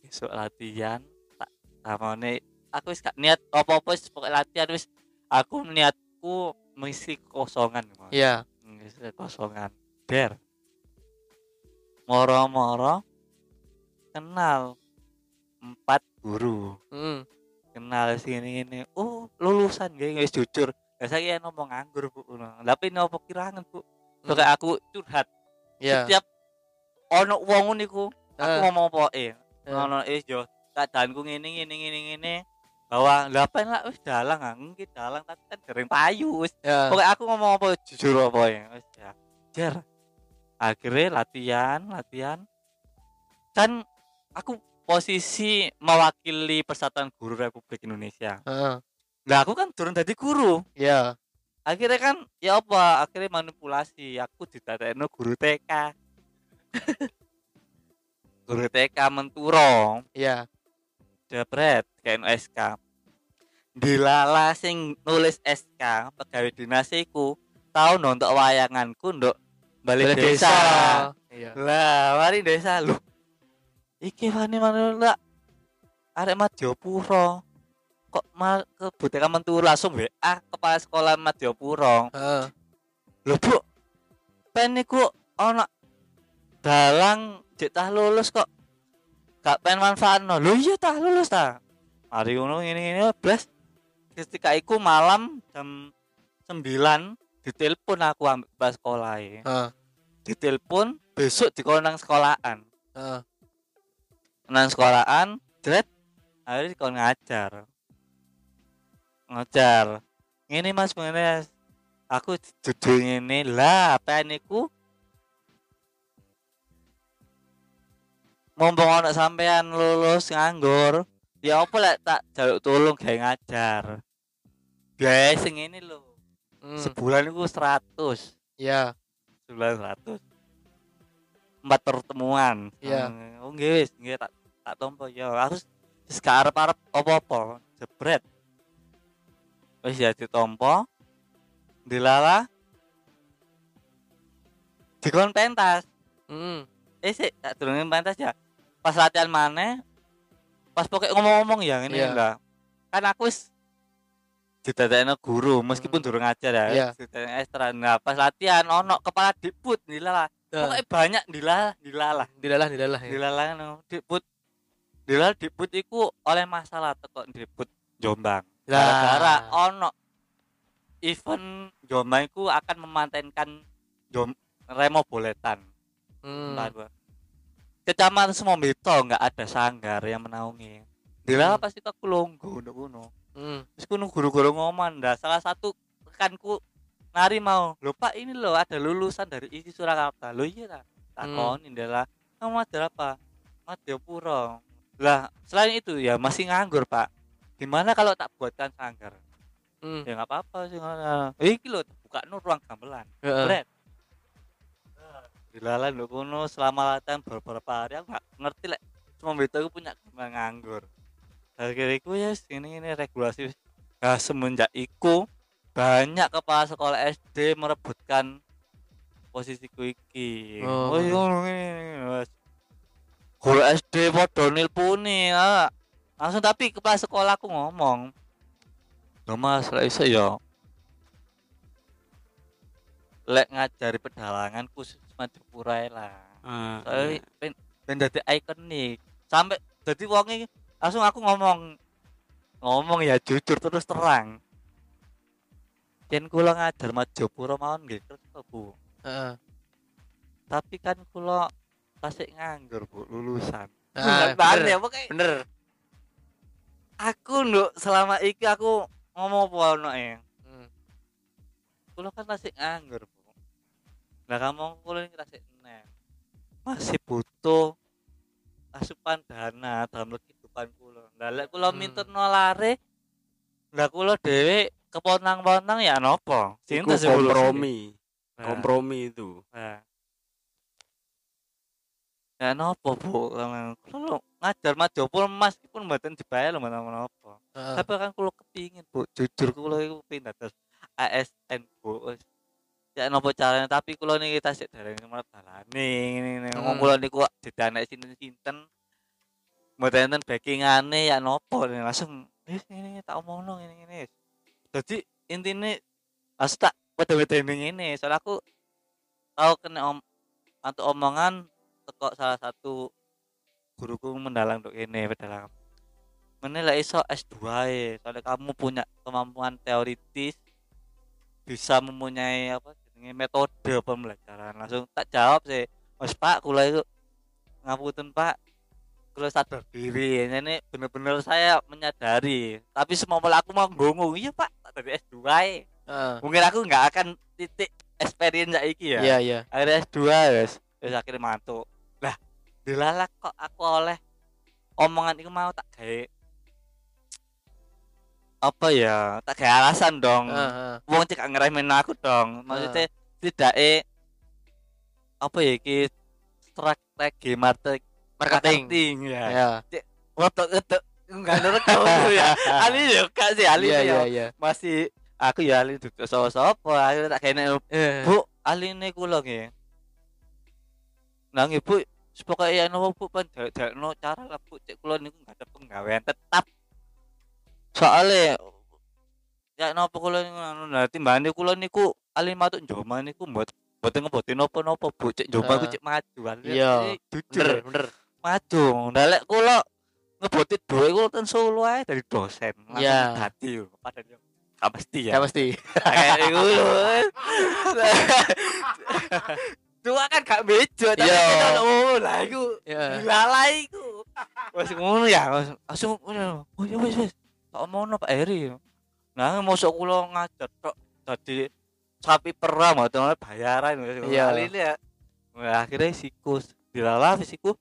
[SPEAKER 4] besok latihan tak sama nih aku wis gak niat apa apa wis pokoknya latihan wis aku niatku mengisi kosongan Mas. Mengisi kosongan der moro-moro kenal empat guru
[SPEAKER 3] Hmm.
[SPEAKER 4] kenal sini ini oh lulusan gak wis jujur ya saya ngomong nganggur bu tapi nopo kirangan bu
[SPEAKER 3] Hmm.
[SPEAKER 4] Kayak aku curhat
[SPEAKER 3] Iya.
[SPEAKER 4] setiap ono wong niku aku
[SPEAKER 3] Eh.
[SPEAKER 4] ngomong apa eh
[SPEAKER 3] Eh.
[SPEAKER 4] ono eh yo keadaanku ngene ngene ngene ngene bahwa lapan lah? Wis dalang ah nggih dalang tapi kan dereng payu wis.
[SPEAKER 3] Ya.
[SPEAKER 4] pokoknya aku ngomong apa jujur apa ya? Wis ya. Jar akhirnya latihan latihan. Kan aku posisi mewakili Persatuan Guru Republik Indonesia.
[SPEAKER 3] Heeh.
[SPEAKER 4] lah aku kan turun dari guru.
[SPEAKER 3] Iya.
[SPEAKER 4] akhirnya kan ya apa? Akhirnya manipulasi. Aku ditatekno guru TK [laughs] guru TK menturong.
[SPEAKER 3] Iya.
[SPEAKER 4] Jebret kayak SK dilala sing nulis SK pegawai dinas iku tau nonton wayanganku nduk balik
[SPEAKER 3] Balik
[SPEAKER 4] desa.
[SPEAKER 3] Iya.
[SPEAKER 4] Lah, mari desa lu. Iki wani mana lah. Arek Madiopuro. Kok mal kebutuhan mentu langsung WA kepala sekolah Madiopuro.
[SPEAKER 3] Heeh.
[SPEAKER 4] Lho, Bu. Pen niku ana dalang tah lulus kok. Gak pen manfaatno. Lho iya tah lulus ta. Mari ngono ngene-ngene blas. Ketika iku malam jam 9 ditelepon aku ambek kepala sekolah
[SPEAKER 3] Heeh.
[SPEAKER 4] ditelepon besok di nang sekolahan
[SPEAKER 3] Heeh.
[SPEAKER 4] nang sekolahan jret akhirnya dikon ngajar ngajar ini mas mengenai aku judul ini lah apa niku mumpung ono sampean lulus nganggur ya apa lek tak jaluk tolong kayak ngajar? Biaya sing ini lho.
[SPEAKER 3] Hmm.
[SPEAKER 4] sebulan itu 100
[SPEAKER 3] Iya.
[SPEAKER 4] sebulan 100 empat pertemuan.
[SPEAKER 3] Iya.
[SPEAKER 4] oh nggih wis nggih tak tak tompo. Ya harus gak arep-arep apa-apa jebret. Wis ya ditompo dilala dikon pentas.
[SPEAKER 3] Hmm.
[SPEAKER 4] eh sih tak durungin pentas ya pas latihan mana pas pokoknya ngomong-ngomong ya ini
[SPEAKER 3] Iya.
[SPEAKER 4] lah kan aku wis didadekno guru meskipun
[SPEAKER 3] Hmm.
[SPEAKER 4] durung ngajar ya
[SPEAKER 3] Iya.
[SPEAKER 4] didadekno ekstra nah pas latihan ono kepala diput dilala
[SPEAKER 3] Nah,
[SPEAKER 4] pokoknya banyak dilala dilala
[SPEAKER 3] dilalah dilalah ya.
[SPEAKER 4] dilala no diput dilala diput iku oleh masalah teko diput Jombang gara-gara ono event Jombang iku akan memantenkan Jom Remo Boletan
[SPEAKER 3] Hmm.
[SPEAKER 4] Entah Kecamatan Semombito nggak ada sanggar yang menaungi. Dilala
[SPEAKER 3] Hmm.
[SPEAKER 4] pasti aku longgo nduk kuno.
[SPEAKER 3] Hmm.
[SPEAKER 4] Terus kuno guru-guru ngomong dah salah satu rekanku nari mau. Lho Pak ini loh ada lulusan dari ISI Surakarta. Lho iya lah. Takoni Dela. Kamu ada apa? Madiopuro. Lah selain itu ya masih nganggur Pak. Gimana kalau tak buatkan sanggar?
[SPEAKER 3] Hmm.
[SPEAKER 4] Ya nggak apa-apa sih. ngono. Iki loh buka no ruang gamelan. Bret. Dilalan lho kono selama latihan beberapa hari aku gak ngerti lek cuma beta aku punya kembang nganggur. Akhirnya iku ya ini ini regulasi. Nah semenjak iku banyak kepala sekolah SD merebutkan posisiku iki.
[SPEAKER 3] Oh.
[SPEAKER 4] Oh, iya Mas. Guru SD padha nilpuni. ah. Langsung tapi kepala sekolah aku ngomong. Loh Mas, lek iso ya lek ngajari pedalangan khusus Madura lah.
[SPEAKER 2] Ah,
[SPEAKER 4] Soalnya ben ben dadi ikonik. Sampai dadi wonge langsung aku ngomong ngomong ya jujur terus terang. Yen kula ngajar Majapura mawon nggih kersa, Bu.
[SPEAKER 3] Heeh.
[SPEAKER 4] Tapi kan kula tasik nganggur, Bu, lulusan. Bukan
[SPEAKER 3] bener.
[SPEAKER 4] ya, pokoknya
[SPEAKER 3] Bener.
[SPEAKER 4] aku nduk selama iki aku ngomong apa ono e.
[SPEAKER 3] Hmm.
[SPEAKER 4] Kula kan tasik nganggur, Bu. Lah kamu ini tasik enem. Masih butuh asupan dana dalam kehidupan kula. Lah lek kula
[SPEAKER 3] Hmm.
[SPEAKER 4] minten lare lah kula dhewe keponang-ponang ya nopo? Sing ngurus
[SPEAKER 2] kompromi?
[SPEAKER 4] Nah,
[SPEAKER 2] kompromi itu.
[SPEAKER 4] nah. Ya nopo, Bu? Kula ngajar Majapahit meskipun mboten dibayar lho mboten nopo.
[SPEAKER 3] Heeh.
[SPEAKER 4] Tapi kan kulo kepingin, Bu. Jujur kulo iku pindah terus ASN, Bu. Wis. Ya nopo caranya tapi kulo niki tasik dereng nomor dalane ngene ngomong
[SPEAKER 3] Hmm.
[SPEAKER 4] kulo niku didanek sinten-sinten mboten enten backingane ya nopo nih langsung wis ngene tak omongno ngene ngene. Dadi intine harus tak wede-wedene ngene soalnya aku tahu kena om atau omongan teko salah satu guruku mendalang untuk ini pedalang menilai iso S2 ya soalnya kamu punya kemampuan teoritis bisa mempunyai apa jenenge metode pembelajaran. Langsung tak jawab sih. Mas pak kula itu ngapunten pak. Kula sadar diri. Ini bener-bener saya menyadari. Tapi semua aku mau ngomong iya pak tak dari S2 ya
[SPEAKER 3] Heeh.
[SPEAKER 4] mungkin aku nggak akan titik experience iki ya.
[SPEAKER 3] Iya, iya.
[SPEAKER 4] akhirnya S2 wes. Wes akhirnya mantuk lah dilalak kok aku oleh omongan itu mau tak kayak apa ya tak kayak alasan dong
[SPEAKER 3] Heeh.
[SPEAKER 4] wong cek ngeremehin aku dong maksudnya tidak eh apa ya ki strategi marketing
[SPEAKER 3] Marketing.
[SPEAKER 4] marketing ya
[SPEAKER 3] Ya.
[SPEAKER 4] waktu itu nggak nerekam ya Ali ya kak sih Ali
[SPEAKER 3] Iya
[SPEAKER 4] ya
[SPEAKER 3] iya iya.
[SPEAKER 4] masih aku ya Ali duduk sopo-sopo aku tak
[SPEAKER 3] Eh.
[SPEAKER 4] Bu, aline kula nggih. Nang Ibu pokoke ya nopo Bu pan no cara lah Bu cek kula niku enggak ada penggawean tetap. Soale ya nopo kula niku anu nah timbane kula niku alin matuk njoma niku mbot mboten ngebotin napa-napa Bu cek njoma ku
[SPEAKER 3] Ah.
[SPEAKER 4] cek maju.
[SPEAKER 3] Iya.
[SPEAKER 4] Jujur
[SPEAKER 3] Bener bener.
[SPEAKER 4] maju. Ndalek kula ngebotin duwe kula ten Solo ae dari dosen.
[SPEAKER 3] Iya.
[SPEAKER 4] dadi padahal yo gak pasti ya.
[SPEAKER 3] Ya pasti. [laughs]
[SPEAKER 4] kayak ngono Dua [laughs] kan gak bejo tapi
[SPEAKER 3] Iya.
[SPEAKER 4] kita oh lah iku
[SPEAKER 3] Ya.
[SPEAKER 4] lala iku. Wes ngono ya, langsung- ngono. Oh ya wis wis. Tak omono Pak Heri. Nah, mosok kula ngajar tok dadi sapi perah mboten bayaran
[SPEAKER 3] Iya.
[SPEAKER 4] Kali ini ya. Wah, akhirnya sikus dilala siku.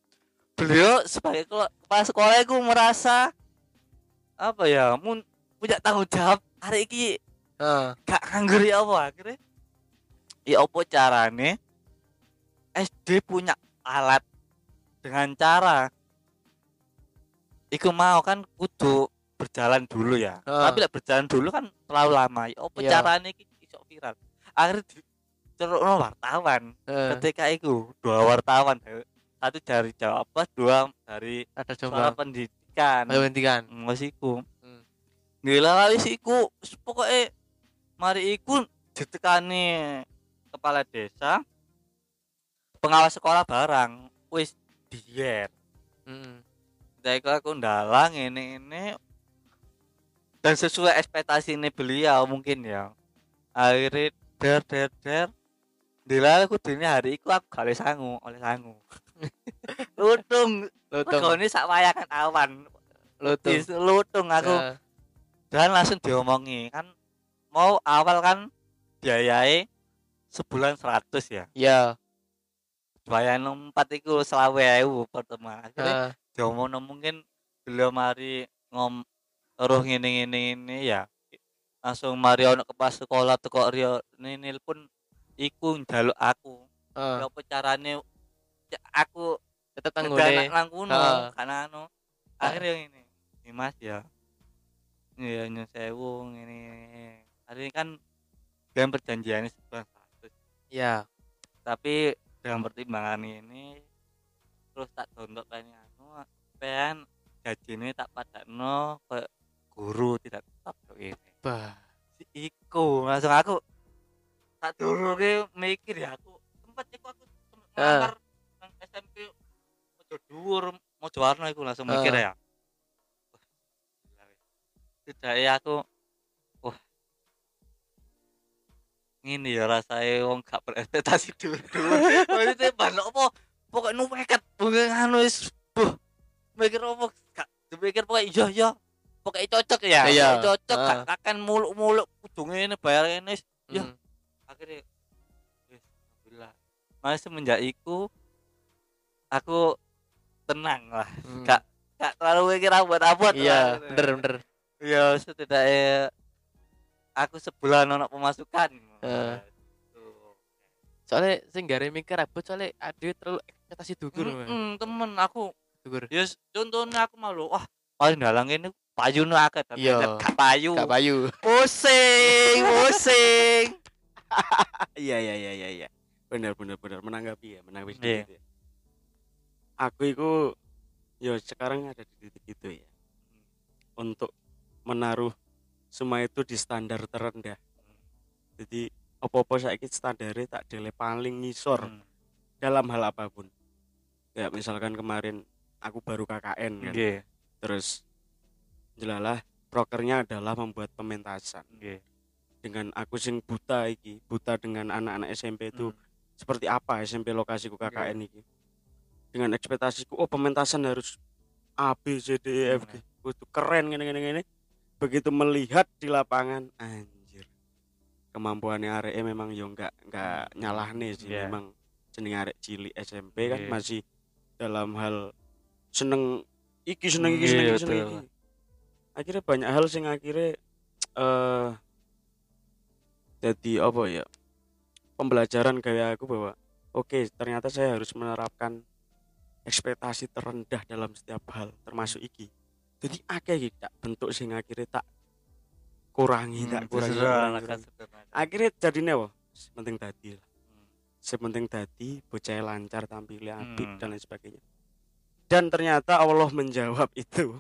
[SPEAKER 4] Beliau sebagai kepala kepala sekolah itu merasa apa ya mun punya tanggung jawab hari ini
[SPEAKER 3] Heeh.
[SPEAKER 4] gak nganggur ya apa akhirnya ya apa carane SD punya alat dengan cara iku mau kan kudu berjalan dulu ya
[SPEAKER 3] Heeh.
[SPEAKER 4] tapi lek berjalan dulu kan terlalu lama ya apa
[SPEAKER 3] Iya.
[SPEAKER 4] carane iki iso viral akhirnya di terus wartawan
[SPEAKER 3] Heeh.
[SPEAKER 4] ketika itu dua wartawan satu dari Jawa apa dua dari
[SPEAKER 3] Ada coba.
[SPEAKER 4] pendidikan
[SPEAKER 3] Ayo hentikan.
[SPEAKER 4] masiku
[SPEAKER 3] Hmm.
[SPEAKER 4] Gila kali sih iku pokoknya mari iku ditekani kepala desa pengawas sekolah barang wis dier
[SPEAKER 3] Heeh.
[SPEAKER 4] dari aku ndalang ini ini dan sesuai ekspektasi ini beliau mungkin ya akhirnya der der der Dila aku dunia hari iku aku gak sangu oleh sangu [laughs] lutung
[SPEAKER 3] Lutung.
[SPEAKER 4] Kau ini sak wayangan awan
[SPEAKER 3] Lutung.
[SPEAKER 4] Dis- lutung aku
[SPEAKER 3] Heeh.
[SPEAKER 4] dan langsung diomongi kan mau awal kan biayai sebulan 100 ya
[SPEAKER 3] Iya.
[SPEAKER 4] bayan empat itu selawe ewu pertemuan akhirnya
[SPEAKER 3] Heeh.
[SPEAKER 4] diomongno mungkin beliau mari ngom roh ngene ngene ngene ya langsung mari ono kepala sekolah teko Rio nil pun iku njaluk aku ya apa carane ya aku
[SPEAKER 3] Tetep
[SPEAKER 4] ngedanak
[SPEAKER 3] tanggungnya.
[SPEAKER 4] nang kuno
[SPEAKER 3] Heeh.
[SPEAKER 4] karena anu akhirnya ini ini mas ya iya nyun sewu ini hari ini kan dengan perjanjiannya sebulan seratus
[SPEAKER 3] Iya.
[SPEAKER 4] tapi dengan pertimbangan ini terus tak download pengen anu pengen gaji ini tak padakno ke guru tidak tetap kok ini.
[SPEAKER 3] Bah.
[SPEAKER 4] si iku langsung aku tak dulu mikir ya aku sempat iku aku
[SPEAKER 3] Ah.
[SPEAKER 4] ngelamar nang SMP Mojo Dhuwur Mojo Warno iku langsung mikir
[SPEAKER 3] Ah.
[SPEAKER 4] ya tidak ya aku wah. Ini ya rasanya wong gak berekspektasi [laughs] dulu maksudnya banyak apa? Pokoknya nuwekat bukan anu wis buh mikir apa? Gak mikir pokoknya iya iya pokoknya cocok ya
[SPEAKER 3] Iya.
[SPEAKER 4] Cocok
[SPEAKER 3] Ah.
[SPEAKER 4] gak akan muluk-muluk kudu ngene bayar ngene wis. Ya.
[SPEAKER 3] Hmm.
[SPEAKER 4] akhirnya alhamdulillah mas semenjak iku aku tenang lah
[SPEAKER 3] Hmm.
[SPEAKER 4] gak gak terlalu mikir abot-abot
[SPEAKER 3] Iya,
[SPEAKER 4] lah.
[SPEAKER 3] bener bener.
[SPEAKER 4] ya setidaknya aku sebulan ono pemasukan. Gitu.
[SPEAKER 3] Soalnya sing gare mikir abot soalnya ada terlalu ekspektasi dukur. Mas.
[SPEAKER 4] Mm-mm, temen aku
[SPEAKER 3] Dukur.
[SPEAKER 4] ya s- contohnya aku malu wah paling dalang ini payu nu akeh tapi
[SPEAKER 3] Iya.
[SPEAKER 4] gak payu
[SPEAKER 3] Gak payu.
[SPEAKER 4] pusing [laughs] pusing
[SPEAKER 2] iya iya iya iya iya benar benar benar menanggapi ya menanggapi
[SPEAKER 4] Iya.
[SPEAKER 2] sedikit ya. aku itu ya sekarang ada di titik itu ya untuk menaruh semua itu di standar terendah jadi apa-apa saiki standarnya tak dele paling ngisor
[SPEAKER 4] Hmm.
[SPEAKER 2] dalam hal apa pun ya misalkan kemarin aku baru KKN kan
[SPEAKER 4] Nggih,
[SPEAKER 2] terus jelalah prokernya adalah membuat pementasan.
[SPEAKER 4] Nggih.
[SPEAKER 2] dengan aku sing buta iki buta dengan anak-anak SMP itu
[SPEAKER 4] Hmm.
[SPEAKER 2] seperti apa SMP lokasiku KKN iki? Dengan ekspektasiku oh pementasan harus A B C D E F G. Itu keren gini gini gini begitu melihat di lapangan anjir. Kemampuannya arek memang yo enggak enggak nyalahne sih.
[SPEAKER 4] Iya.
[SPEAKER 2] memang jeneng arek cilik SMP kan
[SPEAKER 4] Iya.
[SPEAKER 2] masih dalam hal seneng iki seneng iki
[SPEAKER 4] Iya,
[SPEAKER 2] seneng iki seneng iki akhirnya banyak hal sing akhirnya eh jadi apa ya pembelajaran gaya aku bahwa oke ternyata saya harus menerapkan ekspektasi terendah dalam setiap hal termasuk iki jadi akeh iki tak bentuk sing akhirnya tak kurangi tak
[SPEAKER 4] Hmm,
[SPEAKER 2] kurangi,
[SPEAKER 4] sederhana,
[SPEAKER 2] kurangi.
[SPEAKER 4] sederhana.
[SPEAKER 2] akhirnya jadinya apa penting tadi lah
[SPEAKER 4] Hmm.
[SPEAKER 2] sepenting tadi bocah lancar tampilnya apik
[SPEAKER 4] Hmm.
[SPEAKER 2] dan lain sebagainya dan ternyata Allah menjawab itu ya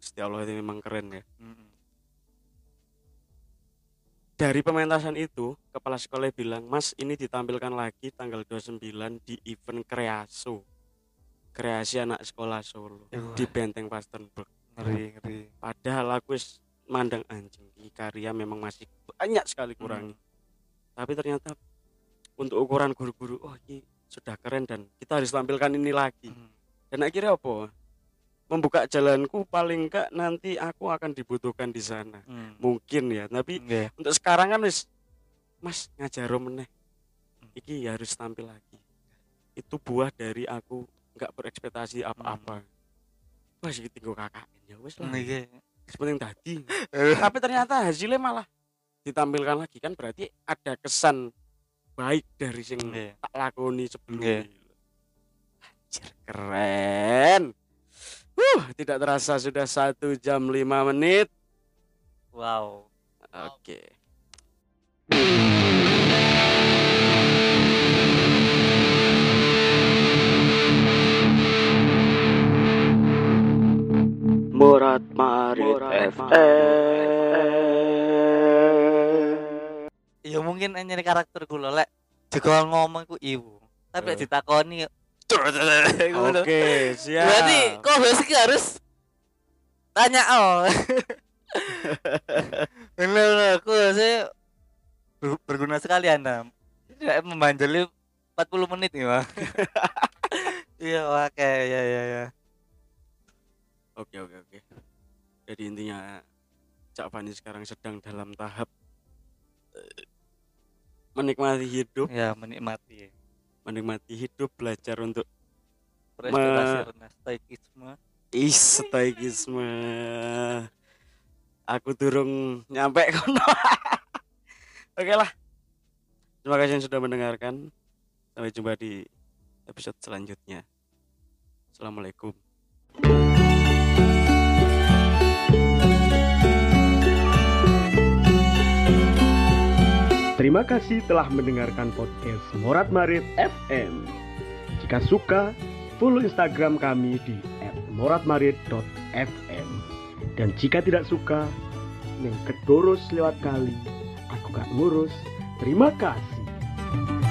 [SPEAKER 2] Gusti Allah itu memang keren ya.
[SPEAKER 4] Hmm.
[SPEAKER 2] dari pementasan itu kepala sekolah bilang mas ini ditampilkan lagi tanggal 29 di event kreaso. Kreasi anak sekolah Solo
[SPEAKER 4] Wah,
[SPEAKER 2] di Benteng Pastenburg.
[SPEAKER 4] Ngeri ngeri.
[SPEAKER 2] Padahal aku mandang anjing karya memang masih banyak sekali kurangi tapi ternyata untuk ukuran guru-guru oh ini sudah keren dan kita harus tampilkan ini lagi.
[SPEAKER 4] Hmm.
[SPEAKER 2] dan akhirnya apa membuka jalanku paling enggak nanti aku akan dibutuhkan di sana
[SPEAKER 4] Hmm.
[SPEAKER 2] mungkin ya tapi
[SPEAKER 4] Nggih.
[SPEAKER 2] untuk sekarang kan wis mas ngajaro meneh
[SPEAKER 4] Hmm.
[SPEAKER 2] iki harus tampil lagi itu buah dari aku nggak berekspektasi apa-apa wah sih tinggal KKN ya wes lah
[SPEAKER 4] Nggih.
[SPEAKER 2] sepenting tadi tapi ternyata hasilnya malah ditampilkan lagi kan berarti ada kesan baik dari sing
[SPEAKER 4] Nggih.
[SPEAKER 2] tak lakoni sebelumnya. Anjir, keren uh tidak terasa sudah satu jam lima menit
[SPEAKER 4] Wow.
[SPEAKER 2] oke Murat Marit
[SPEAKER 4] Ya mungkin nyari karakter kula lek juga ngomong ku ibu. Tapi
[SPEAKER 2] Eh.
[SPEAKER 4] ditakoni
[SPEAKER 2] Oke, siap.
[SPEAKER 4] Berarti kok iki harus tanya oh. Bener, aku saya ber- berguna sekali Anda. Tidak membanjali 40 menit nih, Bang. [laughs] Iya, oke, ya ya ya.
[SPEAKER 2] Oke, oke, oke. Jadi intinya Cak Fani sekarang sedang dalam tahap eh, menikmati hidup,
[SPEAKER 4] Ya, menikmati.
[SPEAKER 2] Menikmati hidup, belajar untuk
[SPEAKER 4] rendah stoikisme.
[SPEAKER 2] is stoikisme. Aku durung nyampe kono. [laughs] Oke lah. Terima kasih yang sudah mendengarkan. Sampai jumpa di episode selanjutnya. Assalamualaikum.
[SPEAKER 5] Terima kasih telah mendengarkan podcast Morat Marit FM. Jika suka, follow Instagram kami di @moratmarit.fm. Dan jika tidak suka, yang kedurus lewat kali, aku gak ngurus. Terima kasih.